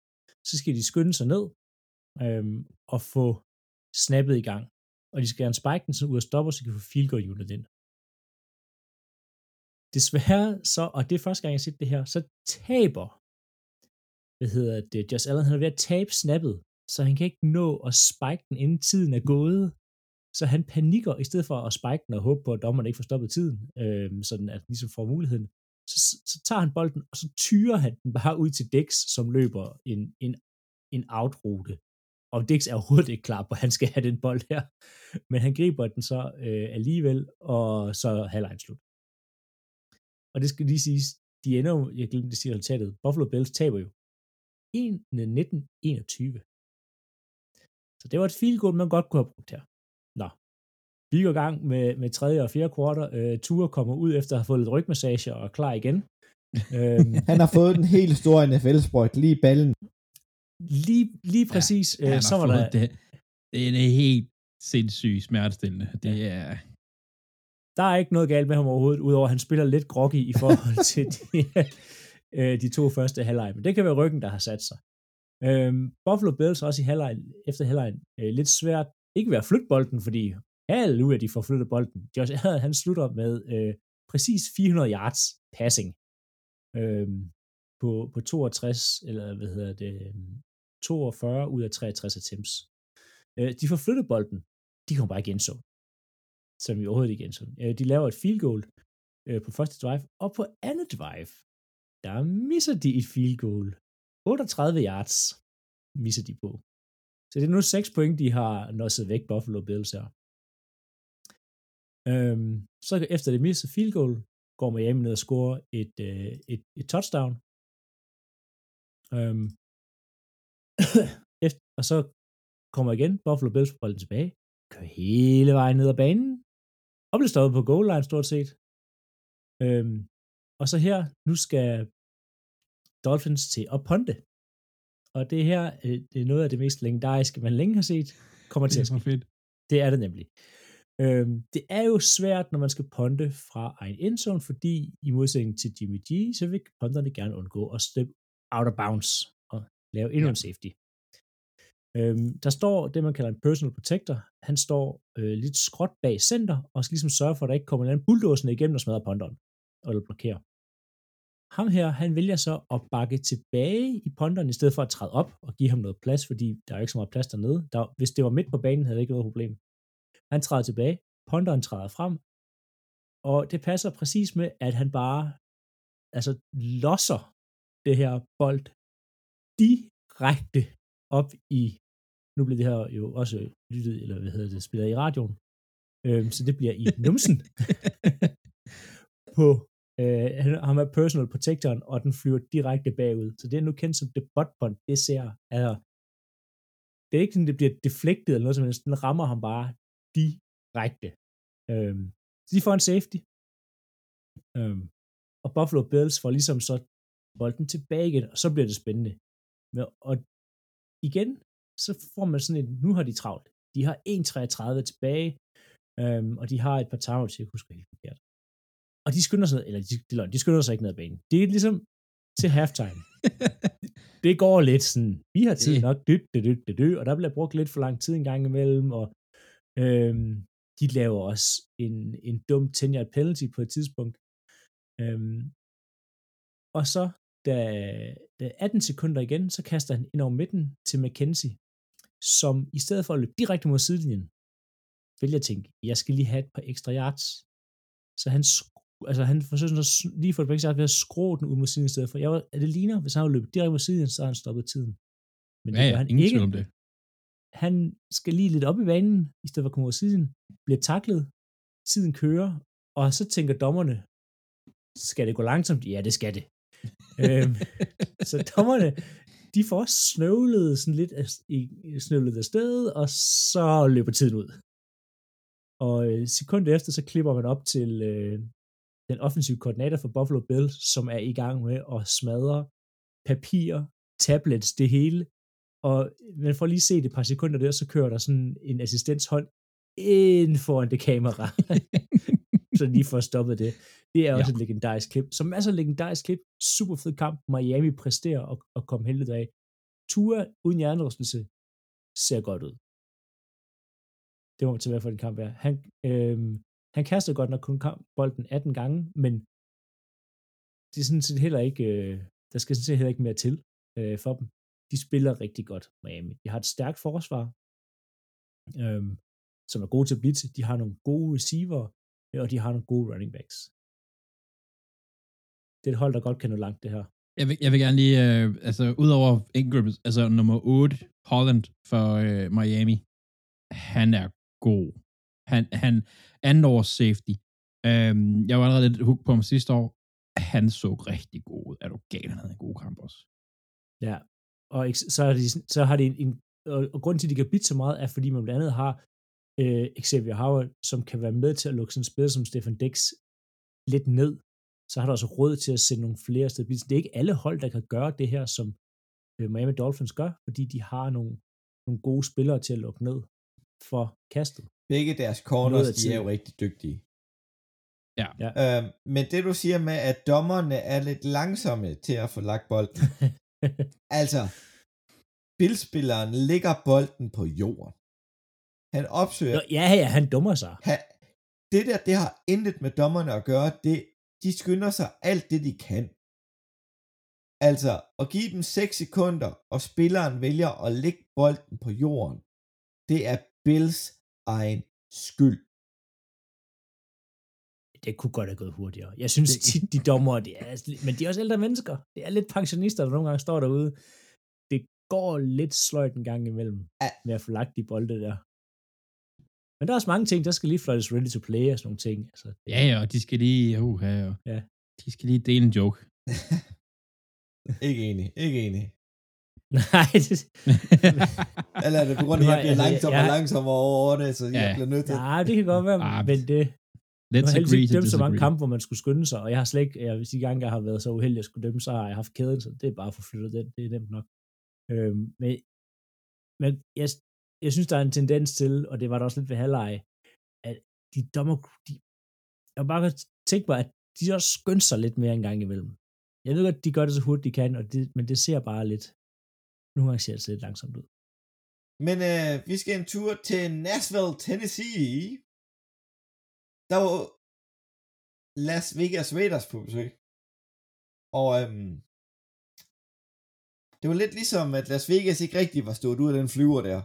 Så skal de skynde sig ned øhm, og få snappet i gang. Og de skal gerne spike den sådan ud og stopper, så de kan få field goal unit ind. Desværre så, og det er første gang, jeg har set det her, så taber, hvad hedder det, Josh Allen, han er ved at tabe snappet, så han kan ikke nå at spike den, inden tiden er gået. Så han panikker, i stedet for at spike den og håbe på, at dommeren ikke får stoppet tiden, øh, sådan at ligesom får muligheden. Så, så tager han bolden, og så tyrer han den bare ud til Dex, som løber en, en, en outrute. Og Dex er overhovedet ikke klar på, at han skal have den bold her. Men han griber den så øh, alligevel, og så halvlejen slut. Og det skal lige siges, de ender jo, jeg glemte det sige resultatet, Buffalo Bills taber jo 1-19-21. Så det var et field goal, man godt kunne have brugt her. Nå, vi går i gang med, med tredje og fjerde kvarter. Øh, Ture kommer ud efter at have fået lidt rygmassage og er klar igen. <laughs> øhm, Han har fået den helt store NFL-sprøjt lige i ballen. Lige, lige præcis, ja, øh, så var der... det. Det er helt sindssygt smertestillende. Det er... Der er ikke noget galt med ham overhovedet, udover at han spiller lidt groggy i forhold <laughs> til de, øh, de to første halvleg. Men det kan være ryggen, der har sat sig. Øhm, Buffalo Bills også i halvleg, efter halvleg øh, lidt svært, ikke ved at flytte bolden, fordi halleluja, de får flyttet bolden. Josh Allen, han slutter med øh, præcis 400 yards passing øh, på, på 62, eller hvad hedder det, 42 ud af 63 attempts. Øh, de får flyttet bolden, de kommer bare igen ind så som vi overhovedet ikke så. Øh, de laver et field goal øh, på første drive, og på andet drive, der misser de et field goal. 38 yards misser de på. Så det er nu 6 point, de har nået væk Buffalo Bills her. Øhm, så efter det misser field goal, går Miami ned og scorer et, øh, et, et touchdown. Øhm, <coughs> efter, og så kommer igen Buffalo Bills på bolden tilbage, kører hele vejen ned ad banen, og bliver stoppet på goal line stort set. Øhm, og så her, nu skal Dolphins til at ponte. Og det her, øh, det er noget af det mest legendariske, man længe har set, kommer til at ske. fedt. Det er det nemlig. Øhm, det er jo svært, når man skal ponte fra egen endzone, fordi i modsætning til Jimmy G, så vil ponterne gerne undgå at slippe out of bounds lave endnu ja. en safety. Øhm, der står det, man kalder en personal protector. Han står øh, lidt skråt bag center, og skal ligesom sørge for, at der ikke kommer en bulldozerne igennem og smadrer ponteren, eller blokerer. Ham her, han vælger så at bakke tilbage i ponteren, i stedet for at træde op og give ham noget plads, fordi der er ikke så meget plads dernede. Der, hvis det var midt på banen, havde det ikke noget problem. Han træder tilbage, ponteren træder frem, og det passer præcis med, at han bare altså losser det her bold direkte op i, nu bliver det her jo også lyttet, eller hvad hedder det, spillet i radioen, øhm, så det bliver i <laughs> numsen på øh, ham er personal protectoren, og den flyver direkte bagud. Så det er nu kendt som det butt punt, det ser, altså, det er ikke sådan, det bliver deflected eller noget som helst, den rammer ham bare direkte. Øhm, så de får en safety. Øhm, og Buffalo Bills får ligesom så bolden tilbage igen, og så bliver det spændende. Men, og igen, så får man sådan et, nu har de travlt. De har 1.33 tilbage, øhm, og de har et par timeouts, jeg husker helt forkert. Og de skynder sig, eller de, de, de skynder sig ikke ned ad banen. Det er ligesom til halftime. <laughs> det går lidt sådan, vi har tid nok, dyt, dyt, dyt, dyt, dyt, og der bliver brugt lidt for lang tid en gang imellem, og øhm, de laver også en, en dum 10 penalty på et tidspunkt. Øhm, Og så, da, da 18 sekunder igen, så kaster han ind over midten til McKenzie, som i stedet for at løbe direkte mod sidelinjen, vælger at tænke, jeg skal lige have et par ekstra yards. Så han, altså han forsøger at lige få et par ekstra yards ved at skrue den ud mod siden i stedet for. Jeg var, det ligner, hvis han havde løbet direkte mod sidelinjen, så har han stoppet tiden. Men ja, ja, han ingen ikke. om det. Han skal lige lidt op i banen, i stedet for at komme over siden, bliver taklet, tiden kører, og så tænker dommerne, skal det gå langsomt? Ja, det skal det øhm, så dommerne, de får snøvlet sådan lidt af, snøvlet af sted, og så løber tiden ud. Og øh, sekundet efter, så klipper man op til øh, den offensive koordinator for Buffalo Bills, som er i gang med at smadre papir, tablets, det hele. Og øh, man får lige set et par sekunder der, så kører der sådan en assistenshånd ind foran det kamera. <laughs> så lige får stoppet det. Det er også ja. et legendarisk klip. Så masser af legendarisk klip. Super fed kamp. Miami præsterer og, og kom heldigt af. Tua uden hjernerystelse ser godt ud. Det må man tage med for den kamp her. Han, øh, han kaster godt nok kun kamp, bolden 18 gange, men det er sådan set heller ikke, øh, der skal sådan set heller ikke mere til øh, for dem. De spiller rigtig godt, Miami. De har et stærkt forsvar, øh, som er gode til at blitse. De har nogle gode receiver, og de har nogle gode running backs. Det er et hold, der godt kan nå langt, det her. Jeg vil, jeg vil gerne lige, øh, altså udover Ingram, altså nummer 8, Holland for øh, Miami, han er god. Han, han anden års safety. Øhm, jeg var allerede lidt hooked på ham sidste år. Han så rigtig god ud. Er du gal, han havde en god kamp også. Ja, og så, har de, så har de en, en og, og grunden til, at de kan bitte så meget, er, fordi man blandt andet har øh, Xavier Howard, som kan være med til at lukke sådan en spiller som Stefan Dix lidt ned. Så har der også råd til at sende nogle flere steder. Det er ikke alle hold, der kan gøre det her, som øh, Miami Dolphins gør, fordi de har nogle, nogle gode spillere til at lukke ned for kastet. Begge deres corners, de er jo rigtig dygtige. Ja. ja. Øh, men det du siger med, at dommerne er lidt langsomme til at få lagt bolden. <laughs> altså, spilspilleren ligger bolden på jorden. Han opsøger... Nå, ja, ja, han dummer sig. Han, det der, det har intet med dommerne at gøre. Det, de skynder sig alt det, de kan. Altså, at give dem 6 sekunder, og spilleren vælger at lægge bolden på jorden, det er Bills egen skyld. Det kunne godt have gået hurtigere. Jeg synes tit, de dommer, det er, men de er også ældre mennesker. Det er lidt pensionister, der nogle gange står derude. Det går lidt sløjt en gang imellem med at få lagt de bolde der. Men der er også mange ting, der skal lige fløjtes ready to play og sådan nogle ting. Altså, ja, ja, og de skal lige, uh, ja, ja. de skal lige dele en joke. <laughs> ikke enig, ikke enig. <laughs> Nej, det... <laughs> Eller er det på grund af, at jeg bliver langsommere og langsommere over årene, så jeg bliver nødt til... Nej, det kan godt være, ah, men det... Let's jeg har agree dømt så mange kampe, hvor man skulle skynde sig, og jeg har slet ikke, jeg, hvis de gange, jeg har været så uheldig at skulle dømme, så har jeg haft kæden, så det er bare at få flyttet den, det er nemt nok. Øhm, men, men jeg, jeg synes, der er en tendens til, og det var der også lidt ved halvleje, at de dommer, de, jeg bare tænke mig, at de også skynder sig lidt mere en gang imellem. Jeg ved godt, de gør det så hurtigt, de kan, og det, men det ser bare lidt, nogle gange ser det lidt langsomt ud. Men øh, vi skal en tur til Nashville, Tennessee. Der var Las Vegas Raiders på besøg. Og øhm, det var lidt ligesom, at Las Vegas ikke rigtig var stået ud af den flyver der.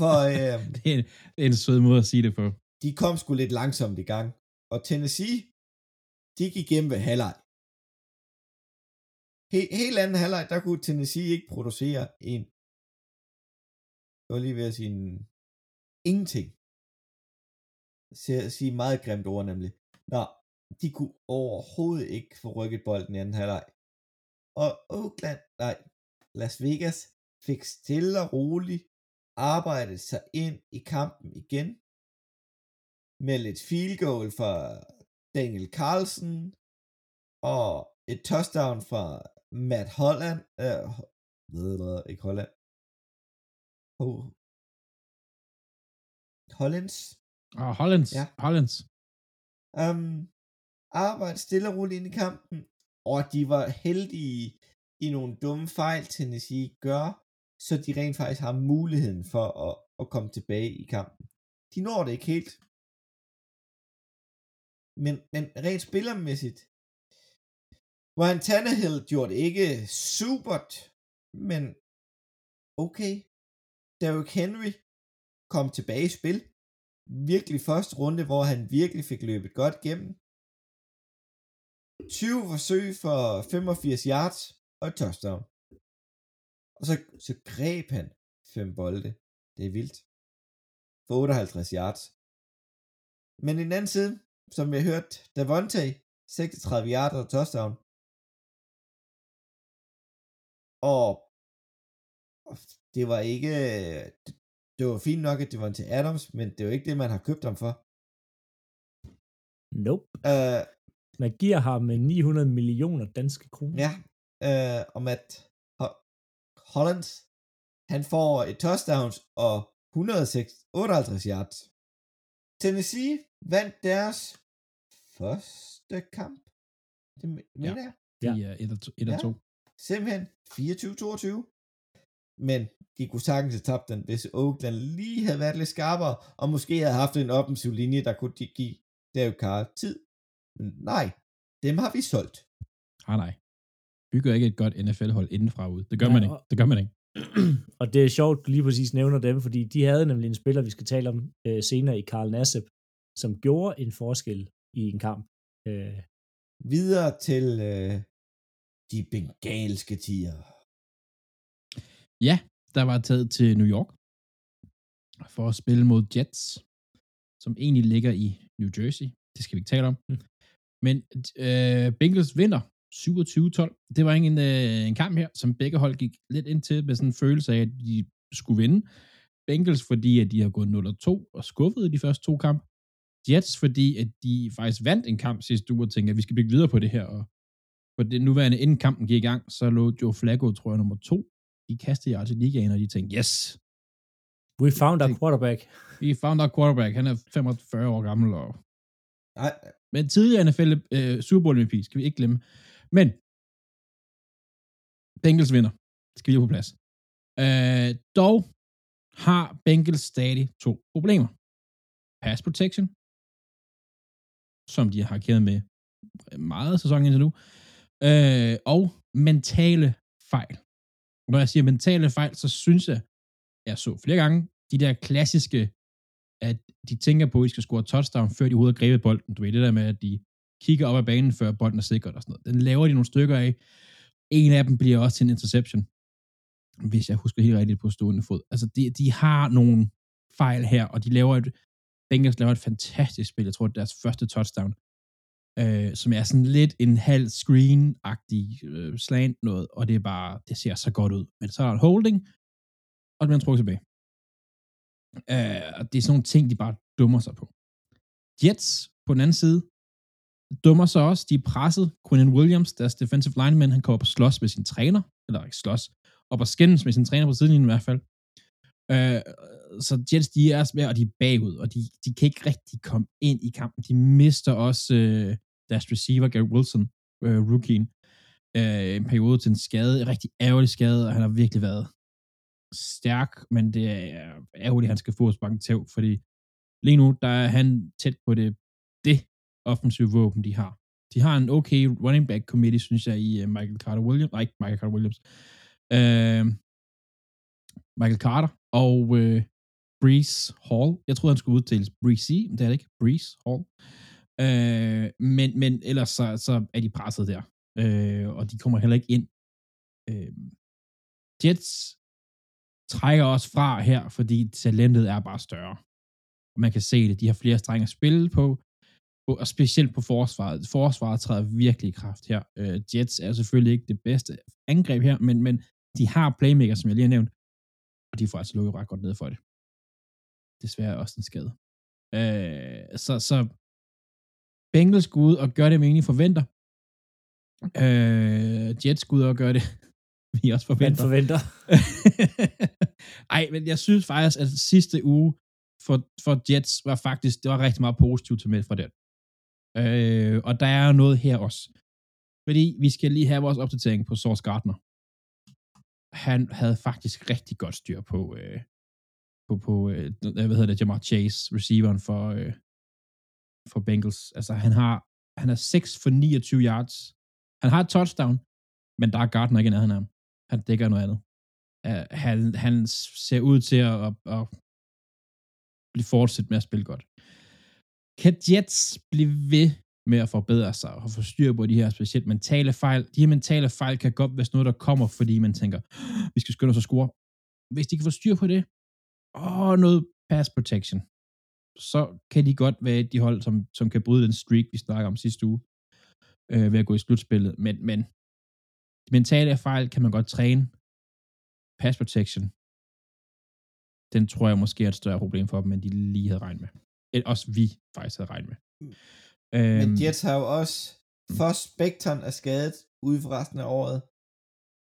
For øhm, <laughs> det, er en, det er en sød måde at sige det på. De kom sgu lidt langsomt i gang. Og Tennessee, de gik hjem ved halvleg. He- helt anden halvleg, der kunne Tennessee ikke producere en, jeg var lige ved at sige en, ingenting. Sige meget grimt ord nemlig. Nå, de kunne overhovedet ikke få rykket bolden i anden halvleg. Og Oakland, nej, Las Vegas fik stille og roligt arbejdet sig ind i kampen igen med lidt field goal fra Daniel Carlsen og et touchdown fra Matt Holland, øh, ved ikke Holland, oh. Hollands. Ah, oh, Hollands. Ja. Hollands. Um, arbejde stille og roligt ind i kampen, og de var heldige i nogle dumme fejl, Tennessee gør, så de rent faktisk har muligheden for at, at komme tilbage i kampen. De når det ikke helt. Men, men rent spillermæssigt, Ryan Tannehill gjorde det ikke supert, men okay. Derrick Henry kom tilbage i spil. Virkelig første runde, hvor han virkelig fik løbet godt gennem. 20 forsøg for 85 yards og et touchdown. Og så, så greb han fem bolde. Det er vildt. For 58 yards. Men i den anden side, som vi har hørt, Davante, 36 yards og touchdown. Og, det var ikke, det, var fint nok, at det var til Adams, men det var ikke det, man har købt ham for. Nope. Uh, man giver ham med 900 millioner danske kroner. Ja, uh, om at Hollands, han får et touchdowns og 158 yards. Tennessee vandt deres første kamp. Det mener jeg. Ja. De er 1 og 2. Simpelthen 24-22. Men de kunne sagtens have tabt den, hvis Oakland lige havde været lidt skarpere, og måske havde haft en offensiv linje, der kunne give Derek Carr tid. Men nej, dem har vi solgt. Ah, nej. Bygger ikke et godt NFL-hold indenfra ud. Det gør nej, man ikke. Det gør man ikke. <clears throat> og det er sjovt, du lige præcis nævner dem, fordi de havde nemlig en spiller, vi skal tale om øh, senere i Carl Nassib, som gjorde en forskel i en kamp. Øh. Videre til øh, de bengalske tiger. Ja, der var taget til New York for at spille mod Jets, som egentlig ligger i New Jersey. Det skal vi ikke tale om. Mm. Men øh, Bengals vinder 27-12. Det var en, øh, en kamp her, som begge hold gik lidt ind til med sådan en følelse af, at de skulle vinde. Bengals, fordi at de har gået 0-2 og skuffet i de første to kampe. Jets, fordi at de faktisk vandt en kamp sidste uge og tænkte, at vi skal bygge videre på det her. Og på det nuværende, inden kampen gik i gang, så lå Joe Flacco, tror jeg, nummer to i kastejart til ligaen, og de tænkte, yes! We found our quarterback. We found our quarterback. Han er 45 år gammel. Og... Nej. Men tidligere NFL uh, Super Bowl MVP, skal vi ikke glemme. Men Bengals vinder. Det skal vi på plads. Øh, dog har Bengals stadig to problemer. Pass protection, som de har kæret med meget af sæsonen indtil nu, øh, og mentale fejl. Når jeg siger mentale fejl, så synes jeg, jeg så flere gange, de der klassiske, at de tænker på, at de skal score touchdown, før de overhovedet har grebet bolden. Du ved, det der med, at de kigger op ad banen, før bolden er sikret og sådan noget. Den laver de nogle stykker af. En af dem bliver også til en interception, hvis jeg husker helt rigtigt på stående fod. Altså, de, de har nogle fejl her, og de laver et, Bengals laver et fantastisk spil. Jeg tror, det er deres første touchdown, øh, som er sådan lidt en halv screen-agtig øh, slant noget, og det er bare, det ser så godt ud. Men så er der en holding, og det bliver trukket tilbage. Øh, og det er sådan nogle ting, de bare dummer sig på. Jets, på den anden side, dummer sig også. De er presset. Quinnen Williams, deres defensive lineman, han kommer på slås med sin træner. Eller ikke slås. Op på skændes med sin træner på sidelinjen i hvert fald. Øh, så Jets, de er svære, og de er bagud, og de, de kan ikke rigtig komme ind i kampen. De mister også øh, deres receiver, Gary Wilson, øh, rookien, øh, en periode til en skade, en rigtig ærgerlig skade, og han har virkelig været stærk, men det er ærgerligt, at han skal få et tæv, fordi lige nu, der er han tæt på det offensive våben, de har. De har en okay running back committee, synes jeg, i uh, Michael Carter Williams. Nej, ikke Michael Carter Williams. Uh, Michael Carter og øh, uh, Breeze Hall. Jeg troede, han skulle udtales Breezy, men det er det ikke. Breeze Hall. Uh, men, men ellers så, så er de presset der. Uh, og de kommer heller ikke ind. Uh, Jets trækker også fra her, fordi talentet er bare større. Og man kan se det. De har flere strenge at spille på og specielt på forsvaret. Forsvaret træder virkelig i kraft her. Uh, Jets er selvfølgelig ikke det bedste angreb her, men, men de har playmaker, som jeg lige har nævnt, og de får altså lukket ret godt ned for det. Desværre også en skade. Uh, så, så Bengals går ud og gør det, man egentlig forventer. Uh, Jets går ud og gør det, <laughs> vi også forventer. Man forventer. <laughs> Ej, men jeg synes faktisk, at sidste uge for, for Jets var faktisk, det var rigtig meget positivt til med fra det. Øh, og der er noget her også. Fordi vi skal lige have vores opdatering på Source Gardner. Han havde faktisk rigtig godt styr på, øh, på, på øh, hvad hedder det, Jamar Chase, receiveren for, øh, for Bengals. Altså han har, han er 6 for 29 yards, Han har et touchdown, men der er Gardner ikke i nærheden af ham. Han dækker noget andet. Uh, han, han ser ud til at, at, at blive fortsat med at spille godt. Kan Jets blive ved med at forbedre sig og få styr på de her specielt mentale fejl? De her mentale fejl kan godt være noget, der kommer, fordi man tænker, vi skal skynde os at score. Hvis de kan få styr på det, og noget pass protection, så kan de godt være de hold, som, som kan bryde den streak, vi snakker om sidste uge, øh, ved at gå i slutspillet. Men, men de mentale fejl kan man godt træne. Pass protection, den tror jeg måske er et større problem for dem, end de lige havde regnet med. Eller også vi faktisk havde regnet med. Men Øhm, Jets har jo også, for Spectron er skadet ude for resten af året,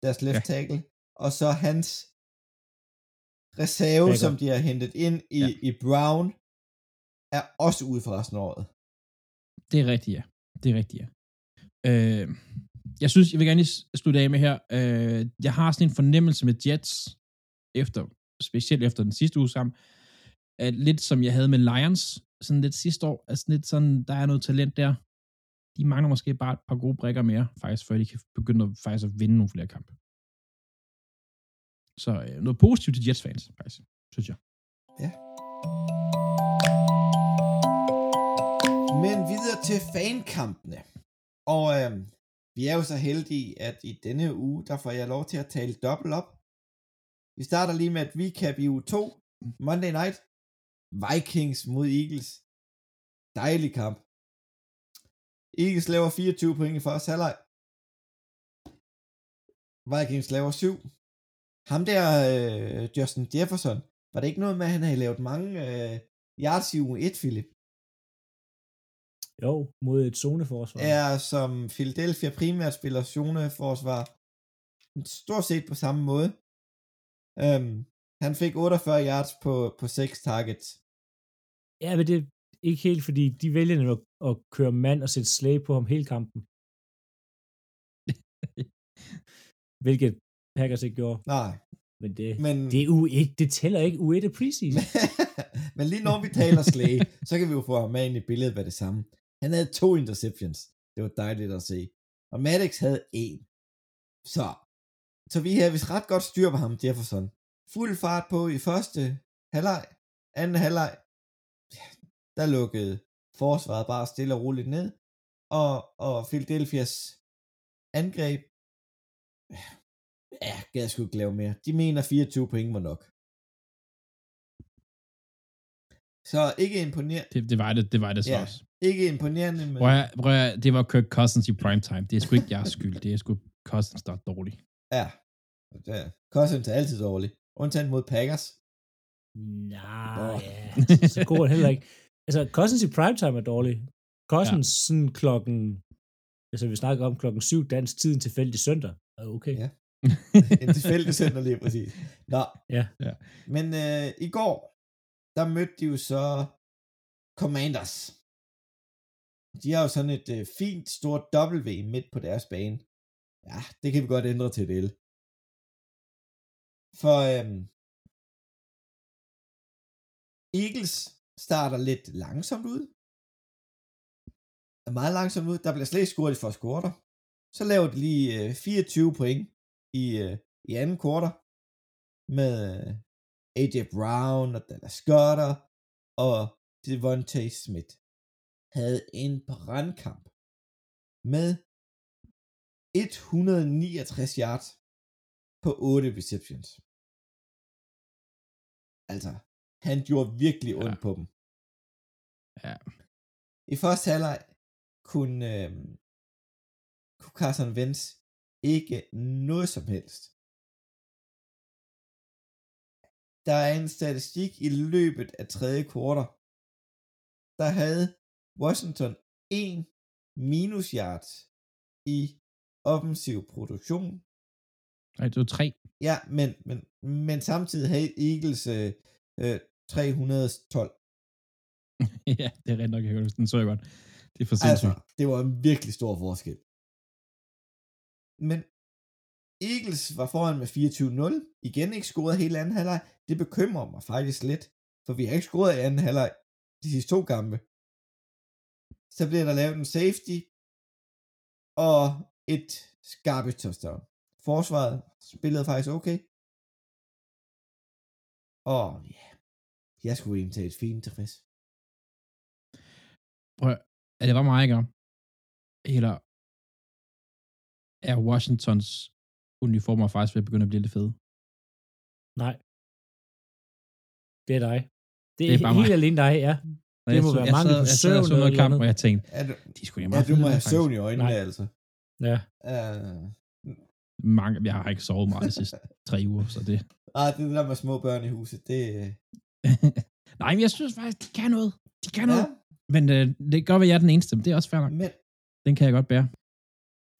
deres left Ja. tackle, og så hans reserve, Backer. som de har hentet ind i, Ja. i Brown, er også ude for resten af året. Det er rigtigt, ja. Det er rigtigt, ja. Øh, jeg synes, jeg vil gerne lige slutte af med her. Øh, jeg har sådan en fornemmelse med Jets, efter, specielt efter den sidste uge sammen, at lidt som jeg havde med Lions, sådan lidt sidste år, altså lidt sådan, der er noget talent der. De mangler måske bare et par gode brækker mere, faktisk, før de kan begynde at, faktisk at vinde nogle flere kampe. Så øh, noget positivt til Jets-fans, faktisk, synes jeg. Ja. Men videre til fankampene. Og øh, vi er jo så heldige, at i denne uge, der får jeg lov til at tale dobbelt op. Vi starter lige med et recap i uge 2. Monday Night. Vikings mod Eagles. Dejlig kamp. Eagles laver 24 point i første halvleg. Vikings laver 7. Ham der, øh, Justin Jefferson, var det ikke noget med, at han havde lavet mange øh, yards i uge 1, Philip? Jo, mod et zoneforsvar. er som Philadelphia primært spiller zoneforsvar stort set på samme måde. Um, han fik 48 yards på, på 6 targets. Ja, men det er ikke helt, fordi de vælger at, at køre mand og sætte slag på ham hele kampen. <laughs> Hvilket Packers ikke gjorde. Nej, Men det, men, det er U1. Det tæller ikke. U1 er preseason. <laughs> men lige når vi taler Slay, så kan vi jo få ham med ind i billedet hvad det samme. Han havde to interceptions. Det var dejligt at se. Og Maddox havde en. Så, så vi havde vist ret godt styr på ham, Jefferson. Fuld fart på i første halvleg. Anden halvleg, der lukkede forsvaret bare stille og roligt ned. Og, og Philadelphias angreb, ja, gad sgu ikke lave mere. De mener 24 point var nok. Så ikke imponerende. Det, det var det, det var det så Ja, også. ikke imponerende, men... Prøv at, prøv at, det var Kirk Cousins i primetime. Det er sgu ikke jeres skyld. Det er sgu Cousins, der er dårlig. Ja. ja. Cousins er altid dårlig. Undtagen mod Packers. Nej, Nå. ja. Så god er heller ikke. <laughs> Altså, Cousins i primetime er dårlig. Cousins ja. sådan klokken... Altså, vi snakker om klokken syv dansk tid en tilfældig søndag. Er Okay. Ja. <laughs> en tilfældig center lige præcis. Nå. Ja. Ja. Men øh, i går, der mødte de jo så Commanders. De har jo sådan et øh, fint stort W midt på deres bane. Ja, det kan vi godt ændre til et L. For øhm, Eagles starter lidt langsomt ud. Er meget langsomt ud. Der bliver slet ikke scoret i første quarter. Så laver de lige øh, 24 point i, øh, i anden quarter med øh, AJ Brown og Dallas Goddard og Devontae Smith havde en brandkamp med 169 yards på 8 receptions. Altså, han gjorde virkelig ondt Ja. på dem. Ja. I første halvleg kunne, øh, kunne Carson Wentz ikke noget som helst. Der er en statistik i løbet af tredje kvartal. Der havde Washington 1 minus yards i offensiv produktion. Nej, det var tre. Ja, men, men, men samtidig havde Eagles øh, øh, 312. <laughs> ja, det er rent nok, jeg. Den så jeg godt. Det er for Altså, sindssygt. det var en virkelig stor forskel. Men Eagles var foran med 24-0. Igen ikke scoret hele anden halvleg. Det bekymrer mig faktisk lidt, for vi har ikke scoret i anden halvleg de sidste to kampe. Så bliver der lavet en safety, og et garbage touchdown. Forsvaret spillede faktisk okay. Og ja, jeg skulle egentlig tage et fint tilfreds. Prøv, at- er det bare mig, ikke? Eller er Washingtons uniformer faktisk ved at begynde at blive lidt fede? Nej. Det er dig. Det er, Det er bare helt mig. alene dig, ja. Det må så- være sad- på jeg sad og søvn noget et kamp, og jeg tænkte, Er du, de skulle ja, meget du må have søvn i øjnene, Nej. altså. Ja. Uh, Mange, jeg har ikke sovet meget de sidste <laughs> tre uger, så det... ah, det der med små børn i huset, det... øh, <laughs> Nej, men jeg synes faktisk, de kan noget. De kan Ja, noget. Men øh, det være, at jeg er den eneste, men det er også fair nok. men Den kan jeg godt bære.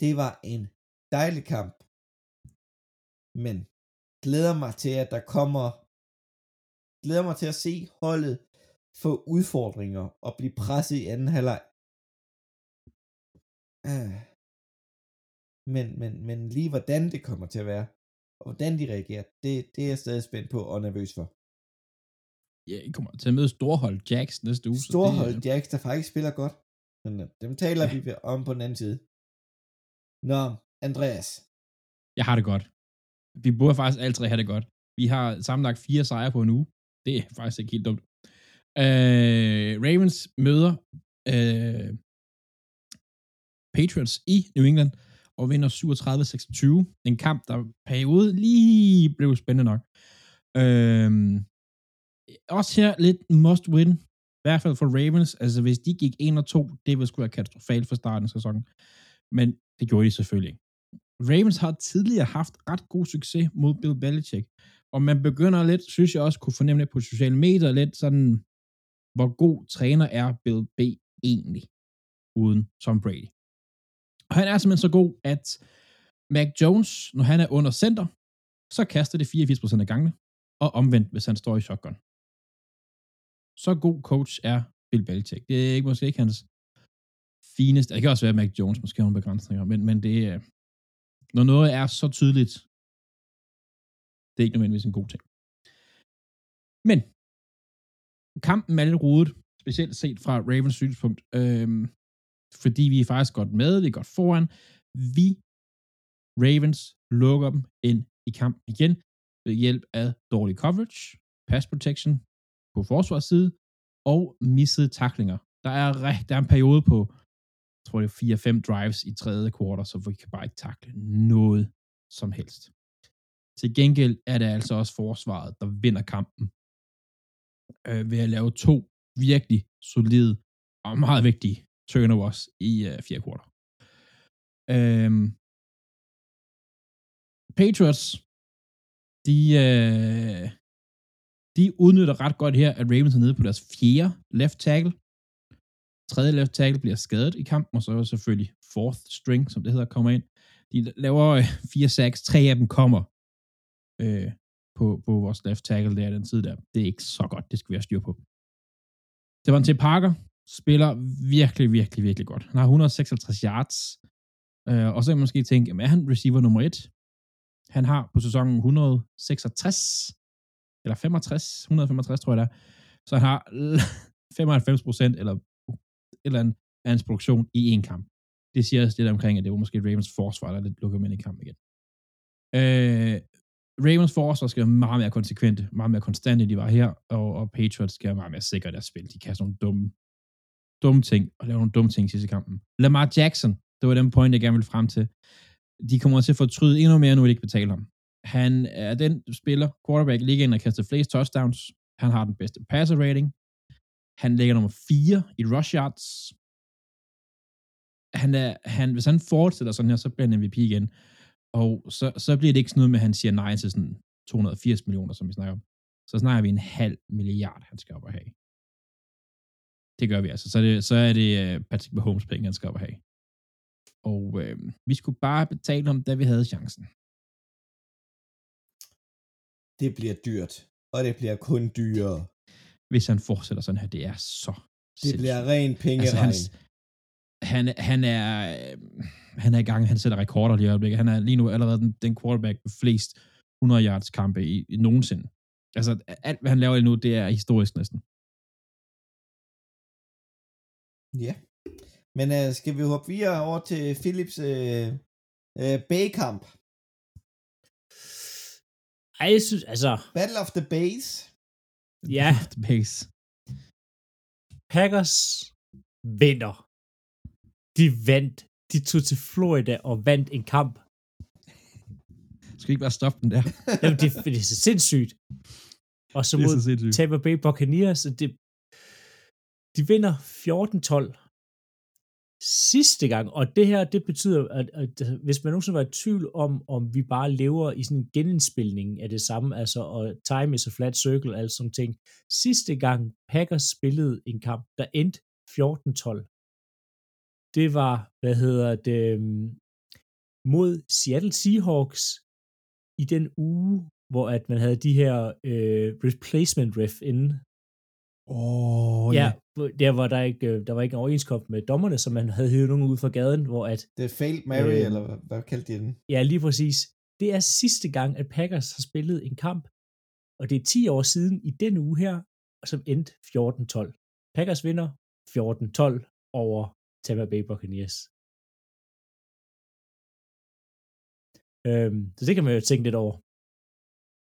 det var en dejlig kamp. Men glæder mig til, at der kommer... Glæder mig til at se holdet få udfordringer og blive presset i anden halvleg. Uh, men, men, men lige hvordan det kommer til at være, og hvordan de reagerer, det, det er jeg stadig spændt på og nervøs for. Ja, I kommer til at møde Storhold Jacks næste uge. Storhold det, Jacks, der faktisk spiller godt. Men øh, dem taler vi om på den anden side. Nå, Andreas. Jeg har det godt. Vi burde faktisk alle tre have det godt. Vi har sammenlagt fire sejre på en uge. Det er faktisk ikke helt dumt. Øh, Ravens møder øh, Patriots i New England og vinder 37-26. En kamp, der periode lige blev spændende nok. Øhm, også her lidt must win. I hvert fald for Ravens. Altså hvis de gik 1 og 2, det ville sgu være katastrofalt for starten af sæsonen. Men det gjorde de selvfølgelig ikke. Ravens har tidligere haft ret god succes mod Bill Belichick, og man begynder lidt, synes jeg også, kunne fornemme det på sociale medier, lidt sådan, hvor god træner er Bill B egentlig, uden Tom Brady. Og han er simpelthen så god, at Mac Jones, når han er under center, så kaster det 84% af gangene, og omvendt, hvis han står i shotgun. Så god coach er Bill Belichick. Det er ikke, måske ikke hans fineste, det kan også være Mac Jones, måske har nogle begrænsninger, men, men det er, når noget er så tydeligt, det er ikke nødvendigvis en god ting. Men kampen er lidt rodet, specielt set fra Ravens synspunkt, øhm, fordi vi er faktisk godt med, vi er godt foran. Vi, Ravens, lukker dem ind i kampen igen ved hjælp af dårlig coverage, pass protection på forsvarsside og missede taklinger. Der er, rigt- der er en periode på jeg tror det er 4-5 drives i tredje kvartal, så vi kan bare ikke takle noget som helst. Til gengæld er det altså også forsvaret, der vinder kampen øh, ved at lave to virkelig solide og meget vigtige turnovers i øh, fjerde kvartal. Øhm, Patriots, de, øh, de udnytter ret godt her, at Ravens er nede på deres fjerde left tackle, tredje left tackle bliver skadet i kampen, og så er selvfølgelig fourth string, som det hedder, kommer ind. De laver øh, fire sacks, tre af dem kommer øh, på, på vores left tackle der, den side der. Det er ikke så godt, det skal vi have styr på. Det var til Parker, spiller virkelig, virkelig, virkelig godt. Han har 156 yards, øh, og så kan man måske tænke, jamen er han receiver nummer et? Han har på sæsonen 166, eller 65, 165 tror jeg det er. Så han har <laughs> 95 procent, eller et eller andet af hans produktion i en kamp. Det siger også lidt omkring, at det var måske Ravens forsvar, der lidt lukker ind i kampen igen. Øh, Ravens forsvar skal være meget mere konsekvente, meget mere konstante, end de var her, og, og Patriots skal være meget mere sikre i deres spil. De kan sådan nogle dumme, dumme ting, og lave nogle dumme ting i sidste kampen. Lamar Jackson, det var den point, jeg gerne ville frem til. De kommer til at fortryde endnu mere, nu de ikke betaler ham. Han er den spiller, quarterback, ligger ind og kaster flest touchdowns. Han har den bedste passer rating. Han ligger nummer 4 i rush yards. Han er, han, hvis han fortsætter sådan her, så bliver han MVP igen. Og så, så bliver det ikke sådan noget med, at han siger nej til sådan 280 millioner, som vi snakker om. Så snakker vi en halv milliard, han skal op og have. Det gør vi altså. Så er det, så er det øh, Patrick Mahomes penge, han skal op og have. Og øh, vi skulle bare betale ham, da vi havde chancen. Det bliver dyrt, og det bliver kun dyrere. Hvis han fortsætter sådan her, det er så Det sindssygt. bliver ren pengeregn. hans, han, han, er, øh, han er i gang, han sætter rekorder lige i øjeblikket. Han er lige nu allerede den, den quarterback med flest 100 yards kampe i, i nogensinde. Altså, alt hvad han laver lige nu, det er historisk næsten. Ja. Men uh, skal vi hoppe videre over til Philips uh, Øh, Baykamp. Ej, jeg synes, altså, Battle of the Base. ja, The base. Packers vinder. De vandt. De tog til Florida og vandt en kamp. Skal ikke bare stoppe den der. Jamen, det, det er så sindssygt. Og så mod så. Tampa Bay Buccaneers, det, de vinder 14-12 sidste gang, og det her, det betyder, at, at hvis man nogensinde var i tvivl om, om vi bare lever i sådan en genindspilning af det samme, altså og time is a flat circle og sådan ting. Sidste gang Packers spillede en kamp, der endte 14-12. Det var, hvad hedder det, øhm, mod Seattle Seahawks i den uge, hvor at man havde de her øh, replacement ref inde. Oh, Ja, hvor- der var der ikke, øh, der var ikke en overenskomst med dommerne, så man havde hævet nogen ud fra gaden, hvor at, Det er Failed Mary, Øh. eller hvad, hvad kaldte de den? ja lige præcis, det er sidste gang, at Packers har spillet en kamp, og det er 10 år siden i den uge her, som endte 14-12. Packers vinder 14-12 over Tampa Bay Buccaneers. Øhm, så det kan man jo tænke lidt over.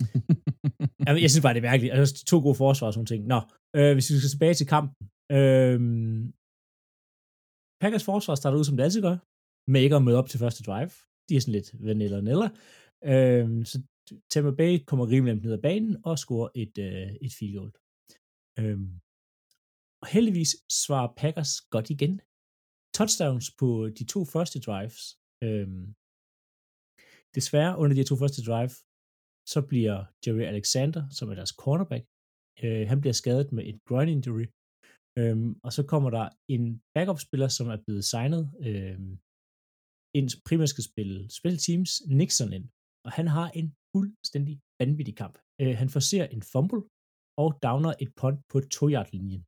<laughs> Jamen, jeg synes bare, det er mærkeligt. Altså, to gode forsvar og sådan ting. Nå, øh, hvis vi skal tilbage til kampen. Øh, Packers forsvar starter ud, som det altid gør, med ikke at møde op til første drive. De er sådan lidt vanilla nella. Øh, så Tampa Bay kommer rimelig nemt ned ad banen og scorer et, øh, et field goal. Øh, og heldigvis svarer Packers godt igen. Touchdowns på de to første drives. Øh, desværre under de to første drive, så bliver Jerry Alexander, som er deres cornerback, øh, han bliver skadet med et groin injury, øhm, og så kommer der en backup-spiller, som er blevet signet, øh, ind primært skal spille special teams, Nixon ind, og han har en fuldstændig vanvittig kamp. Øh, han forser en fumble, og downer et punt på to yard linjen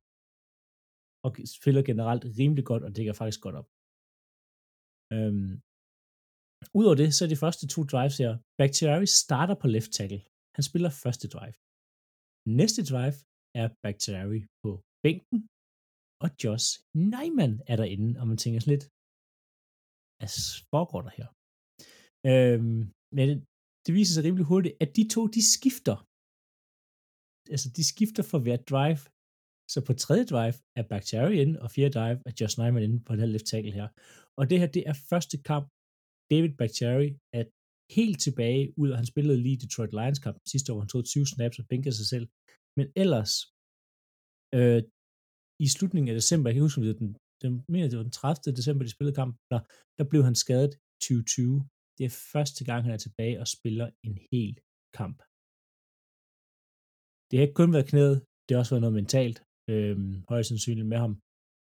og spiller generelt rimelig godt, og dækker faktisk godt op. Øhm, Udover det, så er de første to drives her. Bakhtiari starter på left tackle. Han spiller første drive. Næste drive er Bakhtiari på bænken, og Josh Neiman er derinde, og man tænker sådan lidt, hvad foregår der her? Øhm, men det viser sig rimelig hurtigt, at de to, de skifter. Altså, de skifter for hver drive. Så på tredje drive er Bakhtiari inde, og fjerde drive er Josh Neiman inde på den her left tackle her. Og det her, det er første kamp, David Bakhtiari er helt tilbage ud, og han spillede lige Detroit Lions kampen sidste år, han tog 20 snaps og bænkede sig selv. Men ellers, øh, i slutningen af december, jeg kan huske, om det var den, den, mener, det var den 30. december, de spillede kampen, der, der blev han skadet 2020. Det er første gang, han er tilbage og spiller en hel kamp. Det har ikke kun været knæet, det har også været noget mentalt, øh, højst sandsynligt med ham.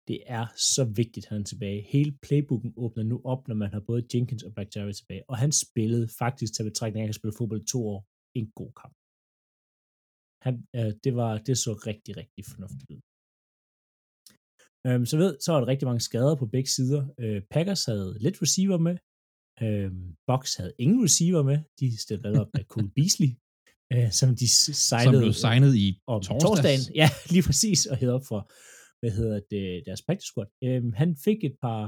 Det er så vigtigt, at han er tilbage. Hele playbooken åbner nu op, når man har både Jenkins og Bakhtiari tilbage. Og han spillede faktisk til betragtning, at han kan spille fodbold i to år. En god kamp. Han, øh, det, var, det så rigtig, rigtig fornuftigt ud. Øhm, så ved, så var der rigtig mange skader på begge sider. Øh, Packers havde lidt receiver med. Øh, Box havde ingen receiver med. De stillede op med Cole <laughs> Beasley, øh, som de signede Som blev signet i om torsdags. torsdagen. Ja, <laughs> lige præcis, og hed op for, hvad hedder det, deres practice squad. Øhm, han fik et par,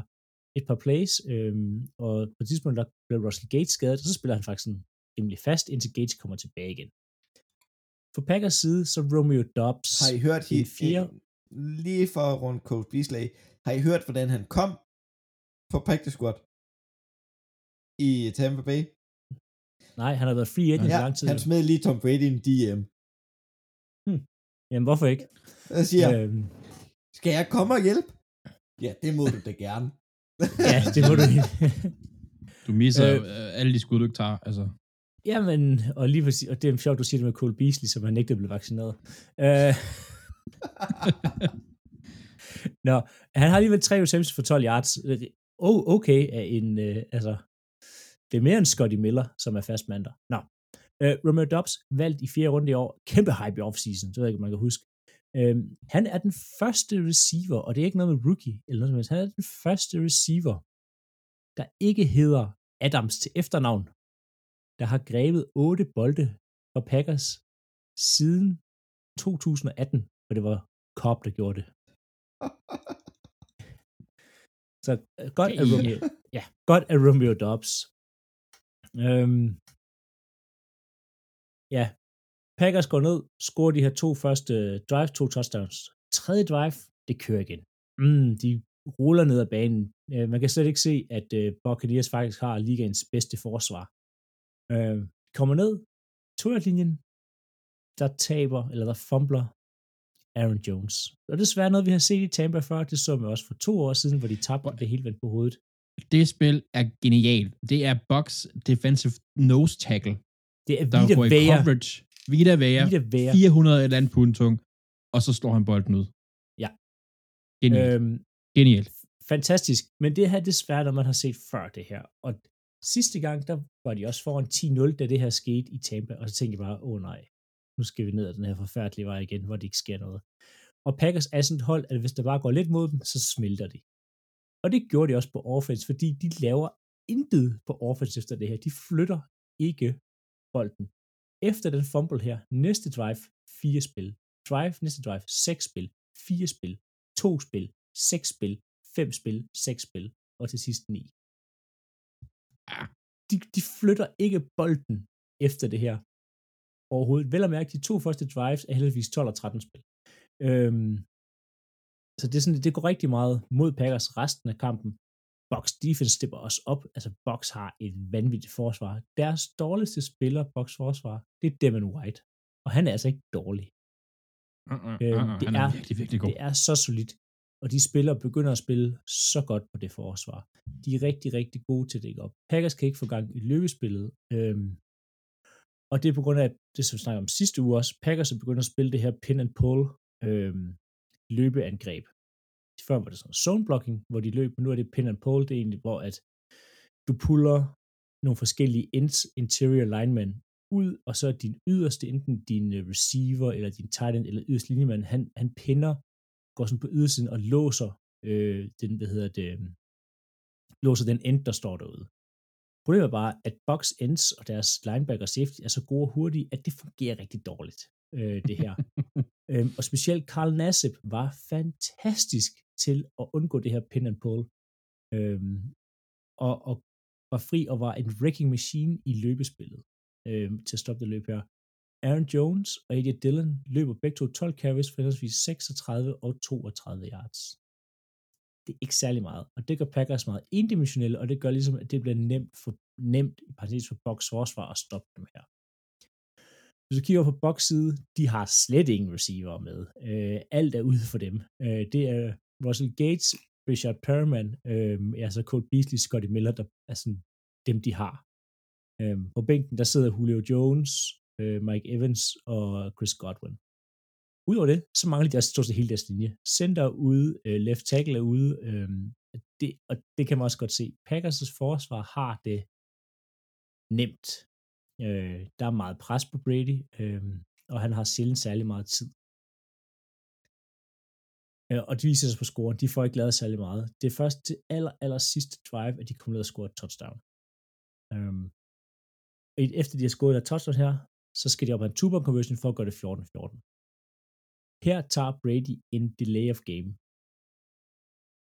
et par plays, øhm, og på et tidspunkt, der blev Russell Gates skadet, og så spiller han faktisk sådan rimelig fast, indtil Gates kommer tilbage igen. For Packers side, så Romeo Dobbs. Har I hørt en helt fjerde, lige for rundt Coach Beasley, har I hørt, hvordan han kom på practice squad i Tampa Bay? nej, han har været free agent i Ja, lang tid. han smed lige Tom Brady i en DM. Jamen, hvorfor ikke? Jeg siger, øh, Øhm, skal jeg komme og hjælpe? Ja, det må du da gerne. <laughs> ja, det må du ikke. <laughs> Du misser Øh. alle de skud, du ikke tager. Altså. Jamen, og lige præcis, og det er sjovt, du siger det med Cole Beasley, som han ikke blev vaccineret. Øh, <laughs> Nå, han har alligevel tre receptions for 12 yards. Oh, okay, er en, øh, altså, det er mere end Scotty Miller, som er fastmand der. Nå, øh, Romeo Dobbs valgt i fjerde runde i år. Kæmpe hype i offseason, det ved jeg ikke, om man kan huske. Øh, han er den første receiver, og det er ikke noget med rookie, eller noget som helst. Han er den første receiver, der ikke hedder Adams til efternavn, der har grebet otte bolde fra Packers siden 2018, hvor det var Cobb, der gjorde det. <laughs> Så øh, godt af. Romeo, ja, godt af Romeo Dobbs. Øhm, ja, Packers går ned, scorer de her to første drive, to touchdowns. Tredje drive, det kører igen. Mm, de ruller ned ad banen. Øh, man kan slet ikke se, at øh, Buccaneers faktisk har ligaens bedste forsvar. Øh, kommer ned, linjen, der taber, eller der fumbler Aaron Jones. Og det er desværre noget, vi har set i Tampa før. Det så vi også for to år siden, hvor de tabte det helt vendt på hovedet. Det spil er genialt. Det er Bucks defensive nose tackle. Det er der Vita i Vea. coverage. Vita Vea. Vita Vea. 400 et eller andet pund tung. Og så slår han bolden ud. Ja. Genialt. Øhm, Genialt. fantastisk. Men det her det er svært, når man har set før det her. Og sidste gang, der var de også foran 10-0, da det her skete i Tampa. Og så tænkte jeg bare, åh oh, nej, nu skal vi ned ad den her forfærdelige vej igen, hvor det ikke sker noget. Og Packers er sådan et hold, at hvis der bare går lidt mod dem, så smelter de. Og det gjorde de også på offense, fordi de laver intet på offense efter det her. De flytter ikke bolden. Efter den fumble her, næste drive, fire spil. Drive, næste drive, seks spil. Fire spil. To spil. Seks spil. Fem spil. Seks spil. Og til sidst ni. De, de flytter ikke bolden efter det her overhovedet. Vel at mærke, de to første drives er heldigvis 12 og 13 spil. Øhm, så det, er sådan, det går rigtig meget mod Packers resten af kampen. Box defense stepper også op. Altså Box har et vanvittigt forsvar. Deres dårligste spiller, Box forsvar, det er Devin White. Og han er altså ikke dårlig. Uh-uh, Øhm, uh-uh. det, Han er er, virkelig, virkelig god. det er så solidt. Og de spillere begynder at spille så godt på det forsvar. De er rigtig, rigtig gode til at dække op. Packers kan ikke få gang i løbespillet. Øhm, og det er på grund af det, som vi snakkede om sidste uge også. Packers er begyndt at spille det her pin and pull øhm, løbeangreb. Før var det sådan zone blocking, hvor de løb, men nu er det pin and pull. Det er egentlig, hvor at du puller nogle forskellige interior linemen ud, og så er din yderste, enten din øh, receiver, eller din tight end, eller yderste linjemand, han, han pinder, går sådan på ydersiden og låser øh, den, hvad hedder det, øhm, låser den end, der står derude. Problemet er bare, at box ends og deres linebacker safety er så gode og hurtige, at det fungerer rigtig dårligt, øh, det her. <laughs> øhm, og specielt Carl Nassib var fantastisk til at undgå det her pin and pull, øhm, og, og var fri og var en wrecking machine i løbespillet øhm, til at stoppe det løb her. Aaron Jones og AJ Dillon løber begge to 12 carries for henholdsvis 36 og 32 yards. Det er ikke særlig meget, og det gør Packers meget endimensionelle, og det gør ligesom, at det bliver nemt for, nemt i parentes for Bucks forsvar at stoppe dem her. Hvis du kigger på Bucks side, de har slet ingen receiver med. Øh, alt er ude for dem. Øh, det er Russell Gates, Richard Perriman, øh, altså Cole Beasley, Scotty Miller, der er sådan dem, de har. Øh, på bænken, der sidder Julio Jones, øh, Mike Evans og Chris Godwin. Udover det, så mangler de også stort set hele deres linje. Center er ude, øh, left tackle er ude, øh, det, og det kan man også godt se. Packers' forsvar har det nemt. Øh, der er meget pres på Brady, øh, og han har sjældent særlig meget tid. Øh, og de viser sig på scoren. De får ikke lavet særlig meget. Det er først til aller, aller sidste drive, at de kommer ned og scorer et touchdown. Øh, efter de har scoret et touchdown her, så skal de op have en two conversion for at gøre det 14-14. Her tager Brady en delay of game.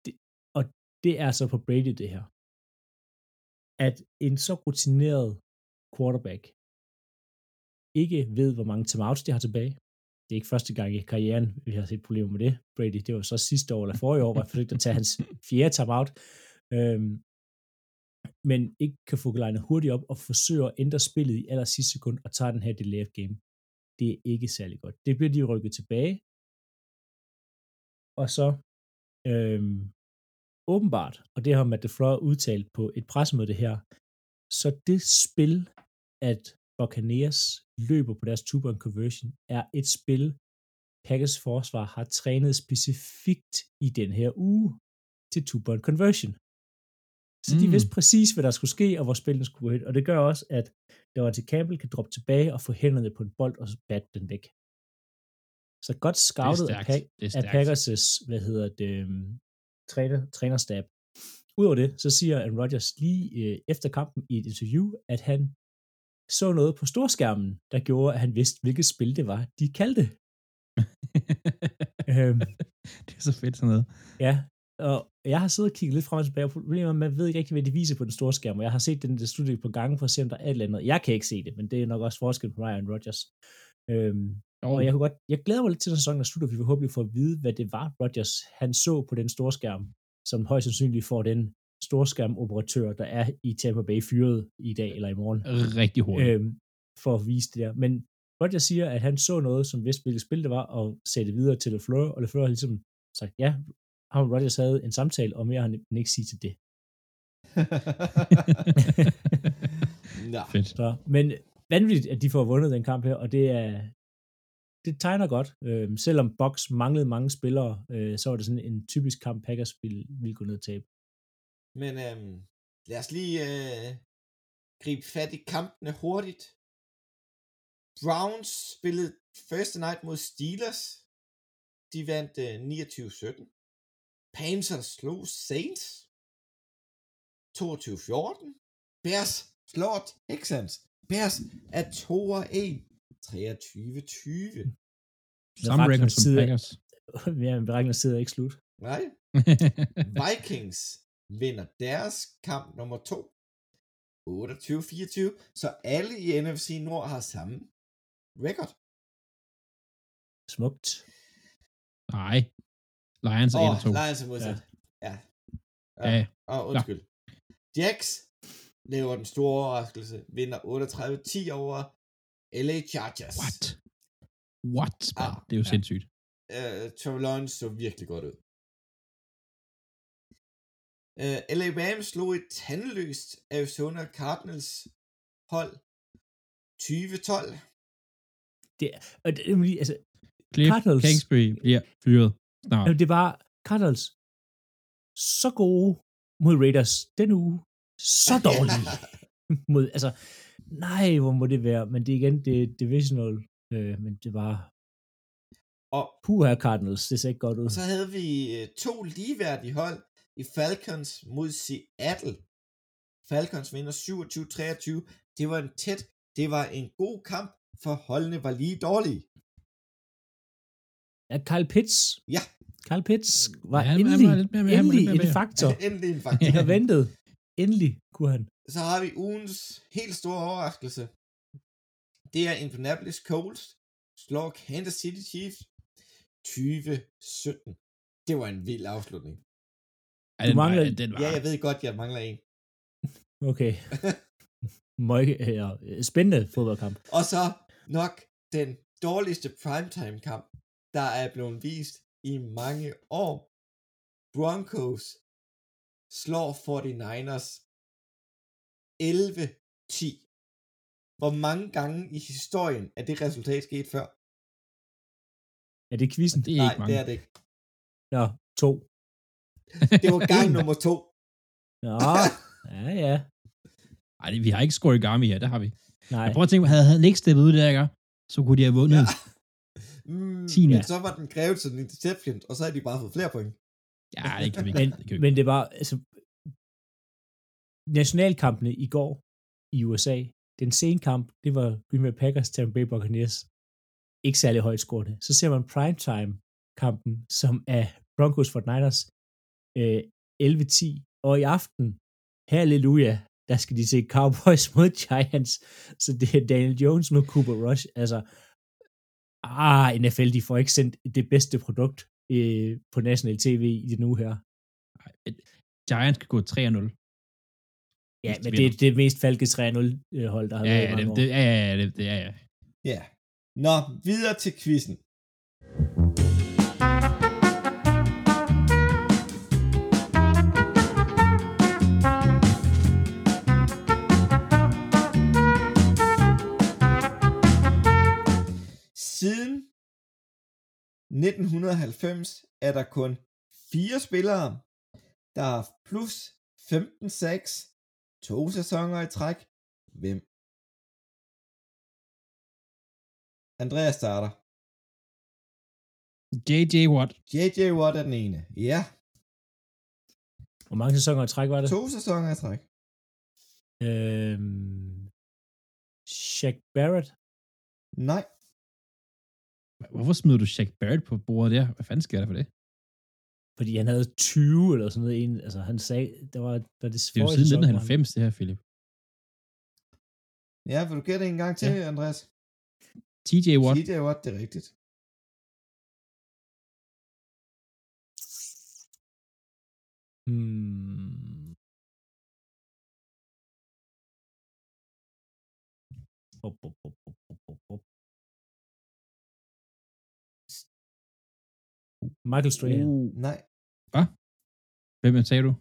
Det, og det er så på Brady det her. At en så rutineret quarterback ikke ved, hvor mange timeouts de har tilbage. Det er ikke første gang i karrieren, vi har set problemer med det. Brady, det var så sidste år eller forrige år, hvor jeg forsøgte at tage hans <laughs> fjerde timeout. Øhm, men ikke kan få legnet hurtigt op og forsøger at ændre spillet i aller sidste sekund og tager den her delay of game. Det er ikke særlig godt. Det bliver de rykket tilbage. Og så øhm, åbenbart, og det har Matt DeFleur udtalt på et pressemøde her, så det spil, at Buccaneers løber på deres two-point conversion, er et spil, Packers forsvar har trænet specifikt i den her uge til two-point conversion. Så de Mm. vidste præcis, hvad der skulle ske, og hvor spillet skulle gå hen. Og det gør også, at der til Campbell kan droppe tilbage og få hænderne på en bold og bat den væk. Så godt scoutet af, stærkt. pa- Det er af. Packers' hvad hedder det, um, træner, trænerstab. Udover det, så siger Aaron Rodgers lige øh, efter kampen i et interview, at han så noget på storskærmen, der gjorde, at han vidste, hvilket spil det var, de kaldte. <laughs> øhm, det er så fedt sådan noget. ja, og jeg har siddet og kigget lidt frem og tilbage, og problemet at man ved ikke rigtig, hvad de viser på den store skærm, og jeg har set den der studie på gange for at se, om der er et eller andet. Jeg kan ikke se det, men det er nok også forskel på Ryan Rodgers. Øhm, Oh, og jeg, kunne godt, jeg glæder mig lidt til, sæsonen er slut, og vi forhåbentlig får at vide, hvad det var, Rodgers han så på den store skærm, som højst sandsynligt får den storskærmoperatør, der er i Tampa Bay fyret i dag eller i morgen, rigtig hurtigt. øhm, for at vise det der. Men Rodgers siger, at han så noget, som vidste, hvilket spil det var, og sagde det videre til LeFleur, og LeFleur har ligesom sagt, ja, ham og Rodgers havde en samtale, og mere har han ikke sige til det. <laughs> Nå. Fedt. Så, men vanvittigt, at de får vundet den kamp her, og det er det tegner godt. Øh, selvom Box manglede mange spillere, øh, så var det sådan en typisk kamp, Packers ville, ville gå ned og tabe. Men øh, lad os lige øh, gribe fat i kampene hurtigt. Browns spillede første night mod Steelers. De vandt øh, 29-17. Panthers slog Saints 22-14. Bears slår Texans. Bears er 2-1. 23-20. Samme record som side- Packers. Ja, men beregner sidder ikke slut. Nej. <laughs> Vikings vinder deres kamp nummer 2. 28-24. Så alle i NFC Nord har samme record. Smukt. Nej. Lions er 1 Åh, og 2. Lions er modsat. Ja. Ja, ja. Og undskyld. Jax laver den store overraskelse. Vinder 38-10 over LA Chargers. What? What? Ah, det er jo ja. sindssygt. Uh, Trevor Lawrence så virkelig godt ud. Uh, LA Rams slog et tandløst Arizona Cardinals hold 2012. Og det, det, altså, Cliff Cardinals. Kingsbury bliver fyret snart. Jamen, det var Cardinals så gode mod Raiders den uge, så dårlige <laughs> mod, altså, nej, hvor må det være, men det er igen, det er divisional, øh, men det var, Og, puha Cardinals, det ser ikke godt ud. og så havde vi uh, to ligeværdige hold i Falcons mod Seattle. Falcons vinder 27-23. Det var en tæt, det var en god kamp, for holdene var lige dårlige. Ja, Kyle Pitts, Ja. Kyle Pitts var Ja, han- han endelig, var lidt mere med- han var endelig <laughs> lidt mere en faktor. Endelig en faktisk. Jeg har ventet. Endelig kunne han. Så har vi ugens helt store overraskelse. Det er Indianapolis Colts slår Kansas City Chiefs 2017. Det var en vild afslutning. Du den var- mangler- den var, Ja, jeg ved godt, jeg mangler en. Okay. <laughs> Møg, ja, spændende fodboldkamp. Og så nok den dårligste primetime kamp, der er blevet vist i mange år. Broncos slår 49ers 11-10. Hvor mange gange i historien er det resultat sket før? Er det quizzen? det er Nej, ikke mange. det er det ikke. Nå, to. <laughs> Det var gang <laughs> nummer to. Nå, <laughs> ja, ja. Ej, det- vi har ikke scoret Gami her, det har vi. Nej, Jeg prøver at tænke, havde han ikke steppet ud der, ikke? så kunne de have vundet. Ja. Mm, Tiende. men så var den krævet som en interception, og så har de bare fået flere point. Ja, det kan vi ikke. men, det kan vi men det var, altså, nationalkampene i går i USA, den sene kamp, det var Green Bay Packers, Tampa Bay Buccaneers. Ikke særlig højt scorende. Så ser man primetime-kampen, som er Broncos for Niners øh, 11-10. Og i aften, halleluja, der skal de se Cowboys <laughs> mod Giants. Så det er Daniel Jones mod Cooper Rush. Altså, ah, NFL, de får ikke sendt det bedste produkt øh, på national tv i den uge her. Giants kan gå 3-0. Ja, men det er det mest falke 3-0 hold, der har Ja, været i ja, mange det, år. det, ja, ja, det, det, ja, ja. Ja. Nå, videre til quizzen. Siden 1990 er der kun fire spillere, der har plus 15-6 to sæsoner i træk. Hvem? Andreas starter. J.J. Watt. J.J. Watt er den ene. Ja, Hvor mange sæsoner i træk var det? to sæsoner i træk. Øhm, Shaq Barrett. Nej, Hvorfor smider du Shaq Barrett på bordet der? Hvad fanden sker der for det? Fordi han havde 20 eller sådan noget. En, altså han sagde, der var, var det Det er jo siden sæson, hvor han- 1990, det her, Philip. Ja, vil du gætte en gang til, ja. Andreas? TJ Watt. TJ Watt, det er rigtigt. Hmm. Op, op, op, op, op, op, Michael Strahan. Uh. Nej, Hvem sagde du?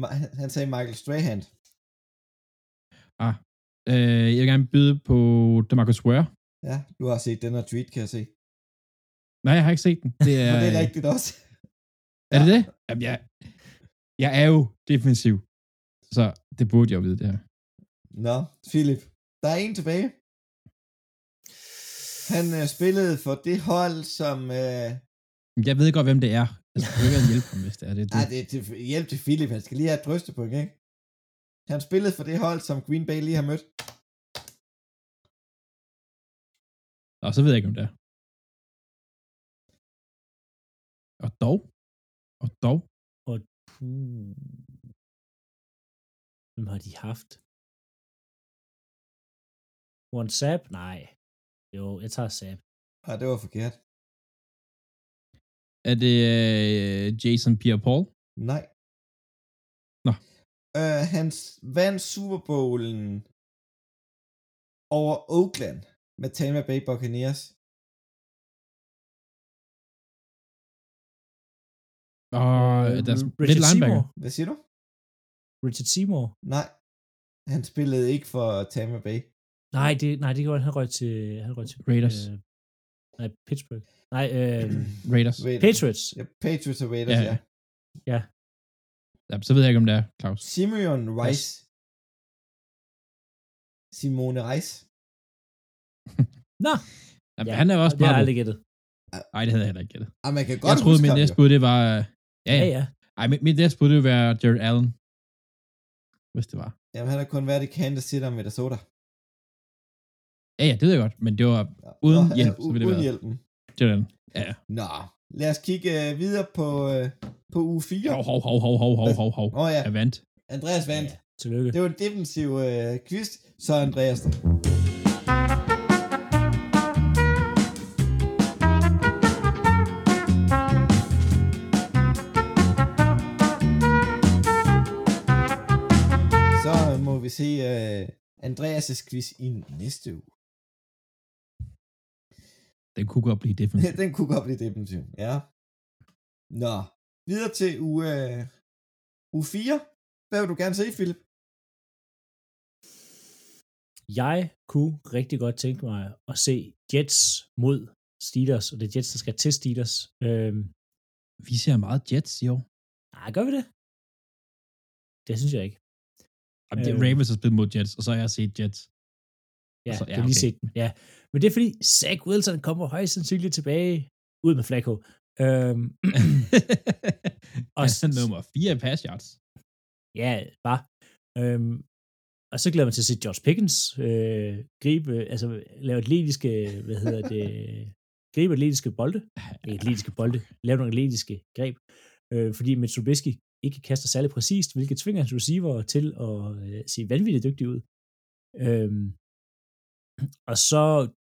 Ma- han- han sagde Michael Strahan. Ah. Øh, jeg vil gerne byde på DeMarcus Ware. Ja, du har set den her tweet, kan jeg se. Nej, jeg har ikke set den. Det <laughs> er, Og det er rigtigt også. <laughs> er det det? Jamen, jeg, jeg er jo defensiv. Så det burde jeg jo vide, det her. Nå, Philip. Der er en tilbage. Han øh, spillede for det hold, som... Øh, Jeg ved godt, hvem det er. Jeg skal ikke hjælpe ham, hvis det er det. nej, det. det er til, hjælp til Philip. Han skal lige have et drøstepunkt, ikke? Han spillede for det hold, som Green Bay lige har mødt. Og så ved jeg ikke, om det er. Og dog. Og dog. Puh. Hvem har de haft? One Sap? Nej. Jo, jeg tager Sap. Nej, det var forkert. Er det øh, Jason Pierre-Paul? Nej. Nå. Øh, han vandt Super Bowlen over Oakland med Tampa Bay Buccaneers. Og Øh, deres Richard. Seymour. Hvad siger du? Richard Seymour. Nej. Han spillede ikke for Tampa Bay. Nej, det, nej, det gjorde han. Han røg til, han røg til Raiders. Øh, nej, Pittsburgh. Nej, øh, <clears throat> Raiders. Raiders. Patriots. Ja, Patriots og Raiders, Ja. ja. Ja. Ja, så ved jeg ikke, om det er, Claus. Simeon Rice. Simone Rice. <laughs> Nå, Jamen, ja, han er også det har jeg bare... aldrig gættet. Nej, det havde jeg heller ikke gættet. Ah, man kan godt Jeg troede, min næste bud, det var... øh, Ja, Ja, ja. ja. Ej, mit, mit næste bud, det ville være Jared Allen. Hvis det var. Jamen, han har kun været i Kansas City og Minnesota. Ja, ja, det ved jeg godt, men det var Ja. Uden Nå, hjælp, ja, så ville det uden være. Hjælpen. Jared Allen. Ja, ja. Nå, lad os kigge øh, videre på, øh, på uge 4. Hov, hov, hov, hov, hov, hov, hov, hov. Oh, ja, Jeg vandt. Andreas vandt. ja. Tillykke. Det var en defensiv øh, quiz, så Andreas. Så må vi se øh, Andreas' quiz i næste uge. Den kunne godt blive defensiv. <laughs> Den kunne godt blive defensiv, ja. Nå, videre til uge, øh, uge 4. Hvad vil du gerne se, Philip? Jeg kunne rigtig godt tænke mig at se Jets mod Steelers, og det er Jets, der skal til Steelers. Øhm, Vi ser meget Jets i år. nej, gør vi det? Det synes jeg ikke. Jamen, det er Øh. Ravens har spillet mod Jets, og så har jeg set Jets. Ja, Altså, så, ja, ja har lige okay. set den. Ja. Men det er fordi, Zach Wilson kommer højst sandsynligt tilbage ud med Flacco. Øhm, <laughs> og så nummer 4 i pass yards. ja, bare. Øhm, og så glæder mig til at se Josh Pickens øh, gribe, altså lave atletiske, hvad hedder det, <laughs> gribe atletiske bolde. Ikke atletiske bolde, lave nogle atletiske greb. Øh, fordi Mitch Trubisky ikke kaster særlig præcist, hvilket tvinger hans receiver til at øh, se vanvittigt dygtig ud. Øhm, og så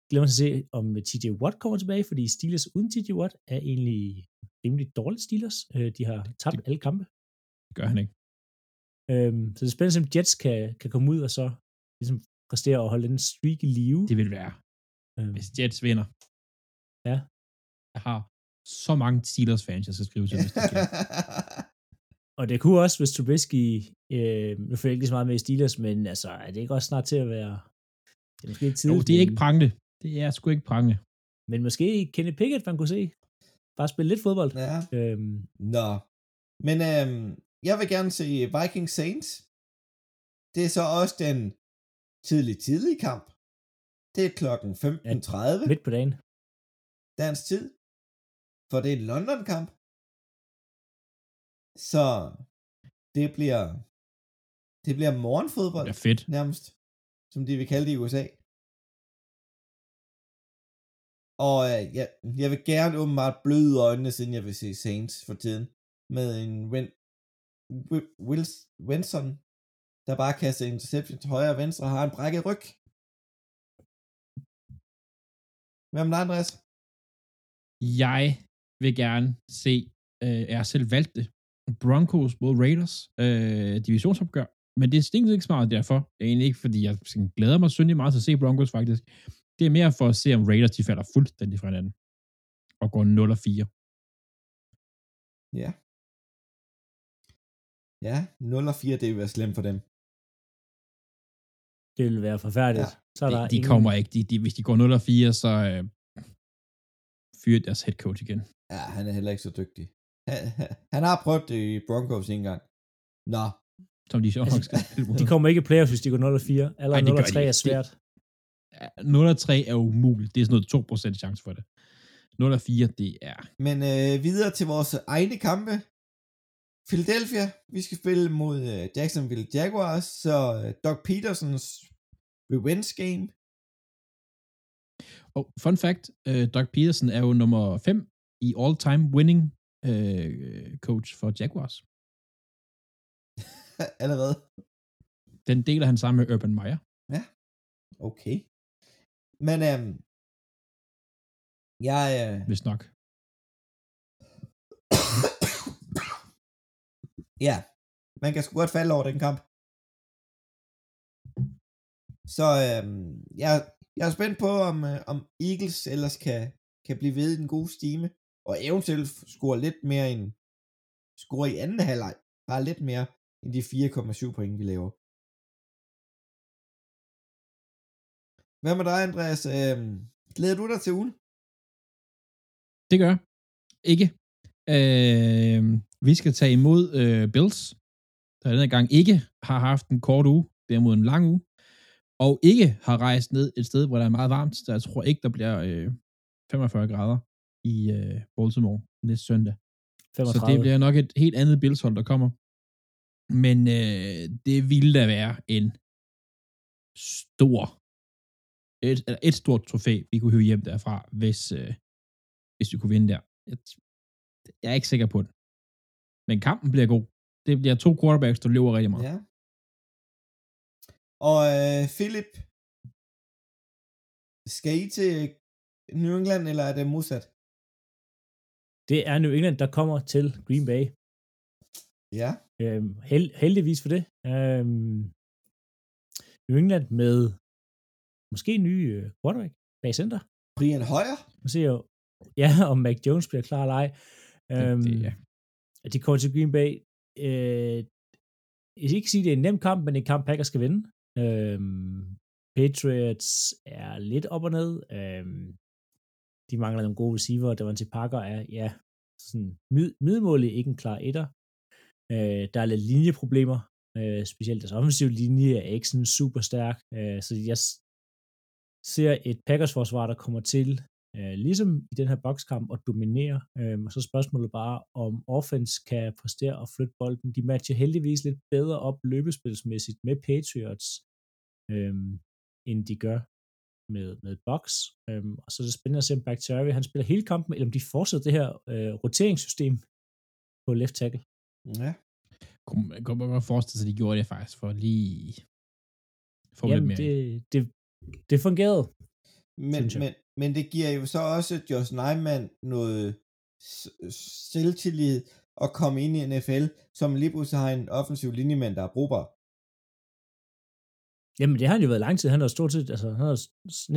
glæder man at se, om TJ Watt kommer tilbage, fordi Steelers uden TJ Watt er egentlig rimelig dårligt Steelers. Øh, de har tabt alle kampe. Det gør han ikke. Øhm, så det er spændende, om Jets kan, kan komme ud og så ligesom præstere og holde den streak i live. Det vil være, Øhm, hvis Jets vinder. Ja. Jeg har så mange Steelers-fans, jeg skal skrive til, hvis det sker. <laughs> og det kunne også, hvis Trubisky, øh, nu følger jeg ikke så meget med i Steelers, men altså, er det ikke også snart til at være, det er måske ikke Jo, tidligt, det er ikke prangende. Det er sgu ikke prangende. men måske Kenny Pickett, man kunne se. Bare spille lidt fodbold. ja. Øhm, Nå. Men øhm, jeg vil gerne se Viking Saints. Det er så også den tidlig tidlige kamp. Det er klokken 15.30 midt på dagen. dansk tid. For det er en London-kamp. Så det bliver det bliver morgenfodbold Det er fedt. nærmest, som de vil kalde det i USA. Og øh, jeg, jeg vil gerne åbenbart bløde øjnene, siden jeg vil se Saints for tiden. med en Win, Wilson, Winston, der bare kaster interception til højre og venstre og har en brækket ryg. Hvem er der, Andreas? Jeg vil gerne se, øh, jeg har selv valgt det, Broncos mod Raiders øh, divisionsopgør. Men det er egentlig ikke meget derfor. Det er egentlig ikke, fordi jeg glæder mig syndig meget til at se Broncos faktisk. Det er mere for at se, om Raiders de falder fuldstændig fra hinanden. Og går 0 og 4. Ja. Ja, 0 og 4, det vil være slemt for dem. Det vil være forfærdeligt. Ja. Så er der De, de ingen- kommer ikke. De, de, hvis de går 0 og 4, så øh, fyrer deres head coach igen. Ja, han er heller ikke så dygtig. Han, <laughs> han har prøvet det i Broncos en gang. Nå, Som de så nok skal spille mod. De kommer ikke i playoffs, hvis de går 0 og 4. Eller Ej, det 0 gør og de 3 ikke. er svært. Ja, 0 og 3 er umuligt. Det er sådan noget 2% chance for det. 0 og 4, det er... men øh, videre til vores egne kampe. Philadelphia, vi skal spille mod øh, Jacksonville Jaguars, så øh, Doug Petersons revenge game. Og fun fact, uh, Doug Peterson er jo nummer 5 i all-time winning uh, coach for Jaguars. <laughs> Allerede. Den deler han sammen med Urban Meyer. Okay. Men øhm, jeg, øh, hvis nok. <coughs> ja, man kan sgu godt falde over den kamp. Så øhm, jeg, jeg er spændt på, om, øh, om Eagles ellers kan, kan blive ved i den gode stime, og eventuelt score lidt mere end, score i anden halvleg, bare lidt mere end de 4,7 point, vi laver. Hvad med dig, Andreas? Øhm, glæder du dig til ugen? Det gør jeg. Ikke. Øh, vi skal tage imod øh, Bills, der denne gang ikke har haft en kort uge, derimod en lang uge, og ikke har rejst ned et sted, hvor der er meget varmt, så jeg tror ikke, der bliver øh, 45 grader i øh, Baltimore næste søndag. 35. Så det bliver nok et helt andet Bills-hold, der kommer. Men øh, det ville da være en stor, et, eller et stort trofæ, vi kunne hive hjem derfra, hvis, øh, hvis vi kunne vinde der. Jeg, jeg er ikke sikker på det. Men kampen bliver god. Det bliver to quarterbacks, der løber rigtig meget. Ja. Og øh, Philip, skal I til New England, eller er det modsat? Det er New England, der kommer til Green Bay. Ja. Øhm, held, heldigvis for det. Øhm, New England med måske en ny øh, quarterback bag center. Brian Højer? Nu ser jeg jo, ja, <laughs> om Mac Jones bliver klar eller ej. Øhm, det, ja. at de kommer til Green Bay. Øh, jeg skal ikke sige, at det er en nem kamp, men en kamp, Packers skal vinde. Øhm, Patriots er lidt op og ned. Øhm, de mangler nogle gode receiver. Der var til Parker er, ja, sådan mid, middelmålig, ikke en klar etter. Øh, der er lidt linjeproblemer. Øh, specielt deres offensive linje er ikke sådan super stærk. Øh, så jeg ser et Packers-forsvar, der kommer til øh, ligesom i den her bokskamp at dominere. Øh, og så spørgsmålet bare, om offense kan præstere og flytte bolden. De matcher heldigvis lidt bedre op løbespilsmæssigt med Patriots, øh, end de gør med, med Box. Øhm, og så er det spændende at se, om Bakhtiari, han spiller hele kampen, eller om de fortsætter det her øh, roteringssystem på left tackle. Ja. Kunne, man kunne godt forestille sig, at de gjorde det faktisk for lige få lidt Jamen, mere. det, det, det fungerede. Men, jeg. men, men det giver jo så også Josh Neiman noget selvtillid at komme ind i NFL, som lige pludselig har en offensiv linjemand, der er brugbar. Jamen, det har han jo været lang tid. Han har stort set, altså, han har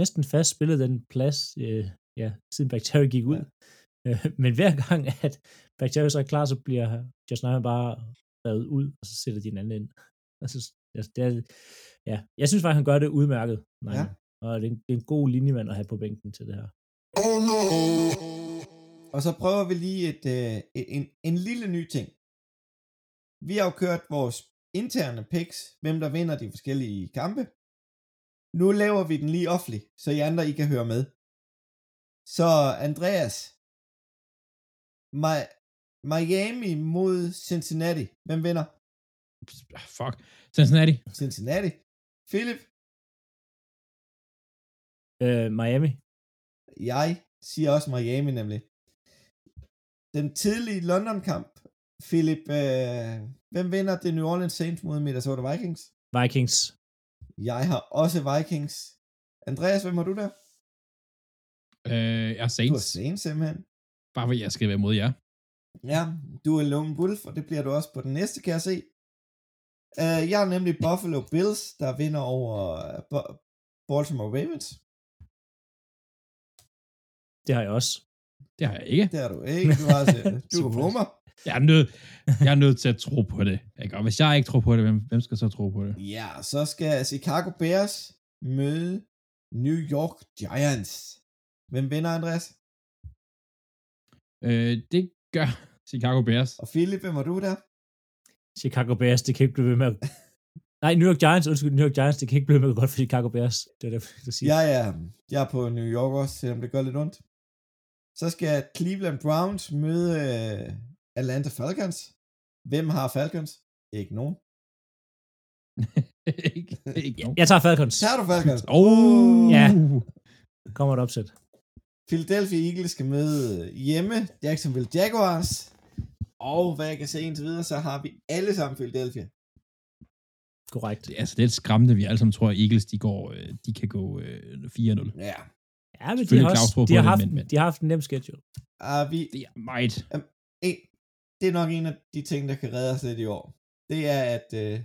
næsten fast spillet den plads, øh, ja, siden Bacteria gik ud. Ja. <laughs> men hver gang, at Bacteria så er klar, så bliver Josh Neiman bare revet ud, og så sætter de en anden ind. Altså, altså, det er, ja, jeg synes faktisk, han gør det udmærket. Nej, Ja. Og det er, en, det er en god linjemand at have på bænken til det her. Og så prøver vi lige et, øh, et, en, en lille ny ting. Vi har jo kørt vores interne picks, hvem der vinder de forskellige kampe. Nu laver vi den lige offentlig, så I andre I kan høre med. Så Andreas, Mi- Miami mod Cincinnati. Hvem vinder? Fuck. Cincinnati. Cincinnati. Philip, Øh, Miami. jeg siger også Miami nemlig. Den tidlige London-kamp Philip, øh, hvem vinder det New Orleans Saints mod Minnesota Vikings? Vikings. Jeg har også Vikings. Andreas, hvem har du der? Øh, jeg er Du har Saints. Saints simpelthen. Bare fordi jeg skal være mod jer. Ja, du er Lone Wolf, og det bliver du også på den næste, kan jeg se. Uh, jeg har nemlig Buffalo Bills, der vinder over uh, Baltimore Ravens. Det har jeg også. Det har jeg ikke. Det har du ikke. Du har også, du er. <laughs> Homer. Jeg er, nødt, jeg er nødt til at tro på det. Ikke? Og hvis jeg ikke tror på det, hvem, hvem skal så tro på det? Ja, så skal Chicago Bears møde New York Giants. Hvem vinder, Andreas? Øh, det gør Chicago Bears. Og Philip, hvem var du der? Chicago Bears, det kan ikke blive ved med at... <laughs> Nej, New York Giants, undskyld, New York Giants, det kan ikke blive ved med at godt for Chicago Bears. Det er det, jeg siger. Ja, ja. Jeg er på New York også, selvom det gør lidt ondt. Så skal Cleveland Browns møde øh, Atlanta Falcons. Hvem har Falcons? Ikke nogen. <laughs> ikke, ikke nogen. Jeg tager Falcons. Tager du Falcons? Oh, Ja. Kommer et opsæt. Philadelphia Eagles skal møde hjemme Jacksonville Jaguars. Og hvad jeg kan se indtil videre, så har vi alle sammen Philadelphia. Korrekt. Det er altså lidt skræmmende, vi alle sammen tror, at Eagles de, går, øh, de kan gå øh, 4-0. Ja. Ja, men de har, også, de, har det, haft, men- men- de har haft en nem schedule. Er vi, Det er meget. en, det er nok en af de ting, der kan redde os lidt i år. Det er, at, øh,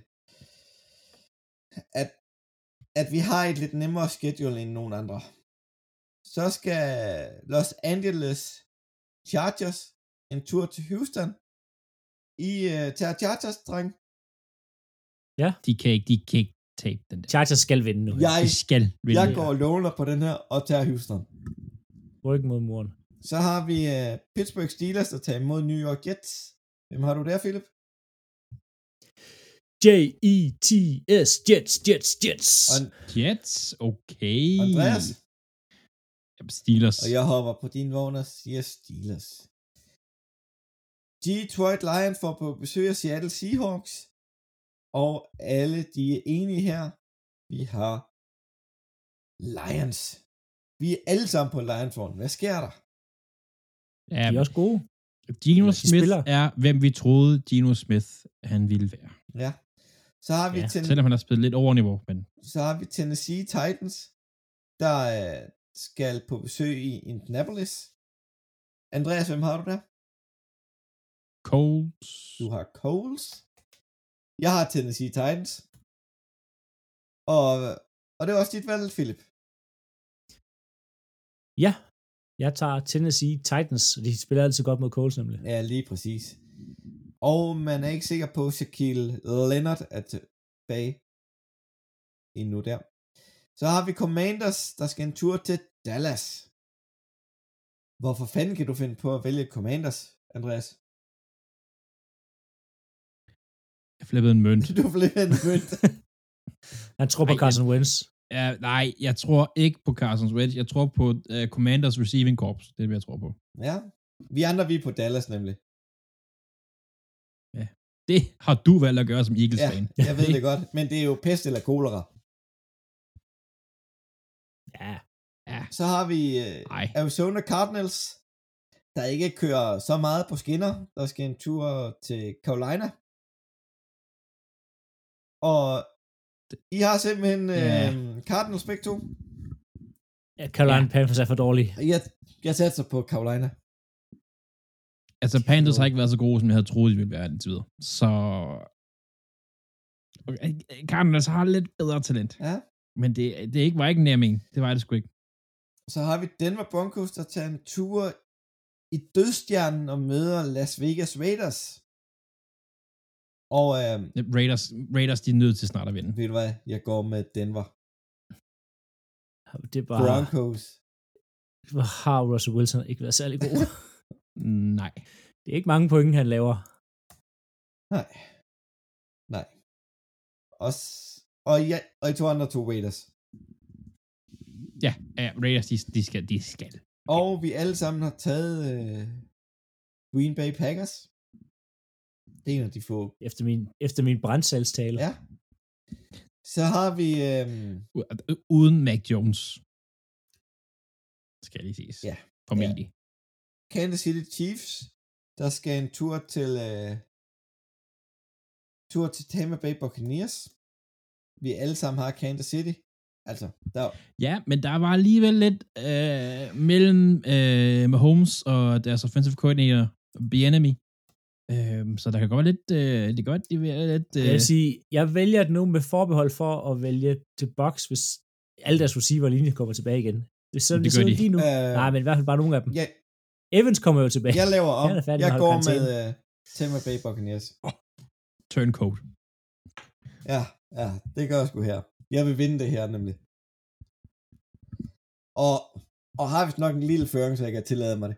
at, at vi har et lidt nemmere schedule end nogen andre. Så skal Los Angeles Chargers en tur til Houston. I uh, tager Chargers, dreng. De kan ikke, de kan ikke tabe den der. Chargers skal vinde nu. Jeg, De skal vinde. jeg går og låner på den her og tager Houston. Ryk mod muren. Så har vi uh, Pittsburgh Steelers, der tager imod New York Jets. Hvem har du der, Philip? J-E-T-S, Jets, Jets, Jets. Og, Jets, okay. Andreas? Jamen, Steelers. og jeg hopper på din vogn og siger Steelers. Detroit Lions får på besøg af Seattle Seahawks. Og alle de er enige her. Vi har Lions. Vi er alle sammen på Lions vogn. Hvad sker der? Ja, De er også gode. Gino de Smith spiller. er, hvem vi troede Gino Smith han ville være. Ja. Så har vi, Ja, ten, Selvom han har spillet lidt over niveau, men så har vi Tennessee Titans, der øh, skal på besøg i Indianapolis. Andreas, hvem har du der? Colts. Du har Coles. Jeg har Tennessee Titans. Og, og det er også dit valg, Philip. Ja, jeg tager Tennessee Titans, og de spiller altid godt mod Coles nemlig. Ja, lige præcis. Og man er ikke sikker på, at Shaquille Leonard er tilbage endnu der. Så har vi Commanders, der skal en tur til Dallas. Hvorfor fanden kan du finde på at vælge Commanders, Andreas? Flippede en mønt. Du blev en mønt. Han tror på Ej, Carson Wentz. Ja, nej, jeg tror ikke på Carson's Wentz. Jeg tror på uh, Commanders Receiving Corps. Det er det, jeg tror på. ja, vi andre vi er på Dallas nemlig. Det har du valgt at gøre som Ja, Eagles-fan. jeg ved det godt, men det er jo pest eller kolera. Ja, Ja, Så har vi nej. Arizona Cardinals, der ikke kører så meget på skinner. Der skal en tur til Carolina. Og I har simpelthen Ja. øh, Cardinals begge to. ja Carolina Ja. Panthers er for dårlige. Jeg, jeg satser på Carolina. Altså, Panthers har ikke været så gode, som jeg havde troet, de ville være indtil videre. Så... Okay, Cardinals har lidt bedre talent. Ja. Men det, det ikke, var ikke nær min. Det var det sgu ikke. Så har vi Denver Broncos, der tager en tur i dødstjernen og møder Las Vegas Raiders. Og øh, Raiders, Raiders de er nødt til snart at vinde. ved du hvad, jeg går med Denver. Det var, Broncos. hvor har Russell Wilson ikke været særlig god. <laughs> Nej. det er ikke mange point, han laver. Nej. Nej. Og, s- og, ja, og I to andre to Raiders. Ja, ja Raiders, de, de, skal, de skal. Og vi alle sammen har taget øh, Green Bay Packers. Det er en af de få. Efter min, efter min brandsalgstale. Ja. Så har vi... Øh, U- Uden Mac Jones. Skal lige ses. Ja. Formentlig. Kansas City Chiefs, der skal en tur til øh, tur til Tampa Bay Buccaneers. Vi alle sammen har Kansas City. Altså, der, Ja, men der var alligevel lidt øh, mellem øh, Mahomes og deres offensive coordinator, Bienemy. Øh, så der kan godt være lidt, øh, det kan godt det være lidt... Øh, Jeg vil sige, jeg vælger det nu med forbehold for at vælge til box, hvis alle deres receiver-linje kommer tilbage igen. Hvis sådan Det det, gør det de. lige nu. Øh, Nej, men i hvert fald bare nogle af dem. jeg, Evans kommer jo tilbage. jeg laver om. Er med Jeg holde går med uh, Tampa Bay Buccaneers. turncoat. Ja, ja, det gør jeg sgu her. Jeg vil vinde det her nemlig. Og, og har vist nok en lille føring, så jeg kan tillade mig det.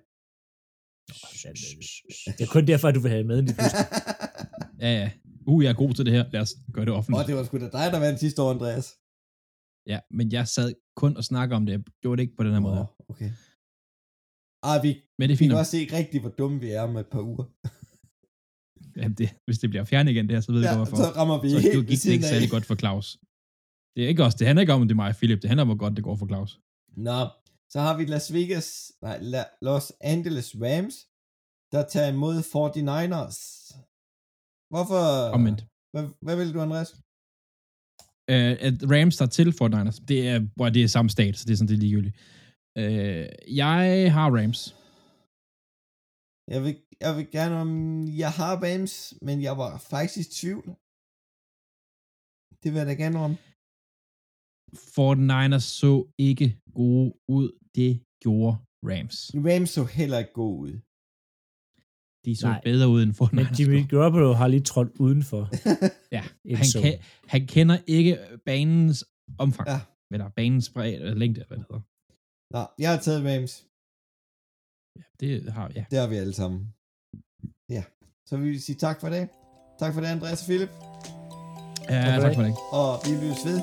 Det er kun derfor, at du vil have med pludselig. <laughs> Ja, ja. Uh, jeg er god til det her. Lad os gøre det Og offentligt. det var sgu da dig, der vandt sidste år, Andreas. Ja, men jeg sad kun og snakkede om det. Jeg gjorde det ikke på den her måde. Åh, okay. Ah, vi, Men det er vi fint kan nok. også se rigtig, hvor dumme vi er om et par uger. <laughs> Ja, det, hvis det bliver fjernet igen, det her, så ved jeg Ja, godt, hvorfor. så rammer vi Så helt det gik det ikke særlig godt for Claus. Det er ikke også, det handler ikke om, om det er mig og Philip. Det handler om, hvor godt det går for Claus. Nå, så har vi Las Vegas, nej, La, Los Angeles Rams, der tager imod 49ers. Hvorfor? Omvendt. Hvad, hvad vil du, Andreas? Uh, at Rams der til 49ers, det er, hvor det er samme stat, så det er sådan, det er ligegyldigt. Uh, jeg har Rams. Jeg vil, jeg vil gerne om, jeg har Rams, men jeg var faktisk i tvivl. Det vil jeg da gerne om. 49ers så ikke gode ud. Det gjorde Rams. Rams så heller ikke god ud. De så Nej. bedre ud end 49ers. Men Jimmy Garoppolo har lige trådt udenfor. Ja, <laughs> han, kan, han kender ikke banens omfang. Ja. Eller banens bredde, eller længde, eller hvad det hedder. Nå, jeg har taget Rams. Ja, det har ja. Det har vi alle sammen. Ja, så vil vi sige tak for det. Tak for det, Andreas og Philip. Ja, Tak for for det. Og vi lyttes ved.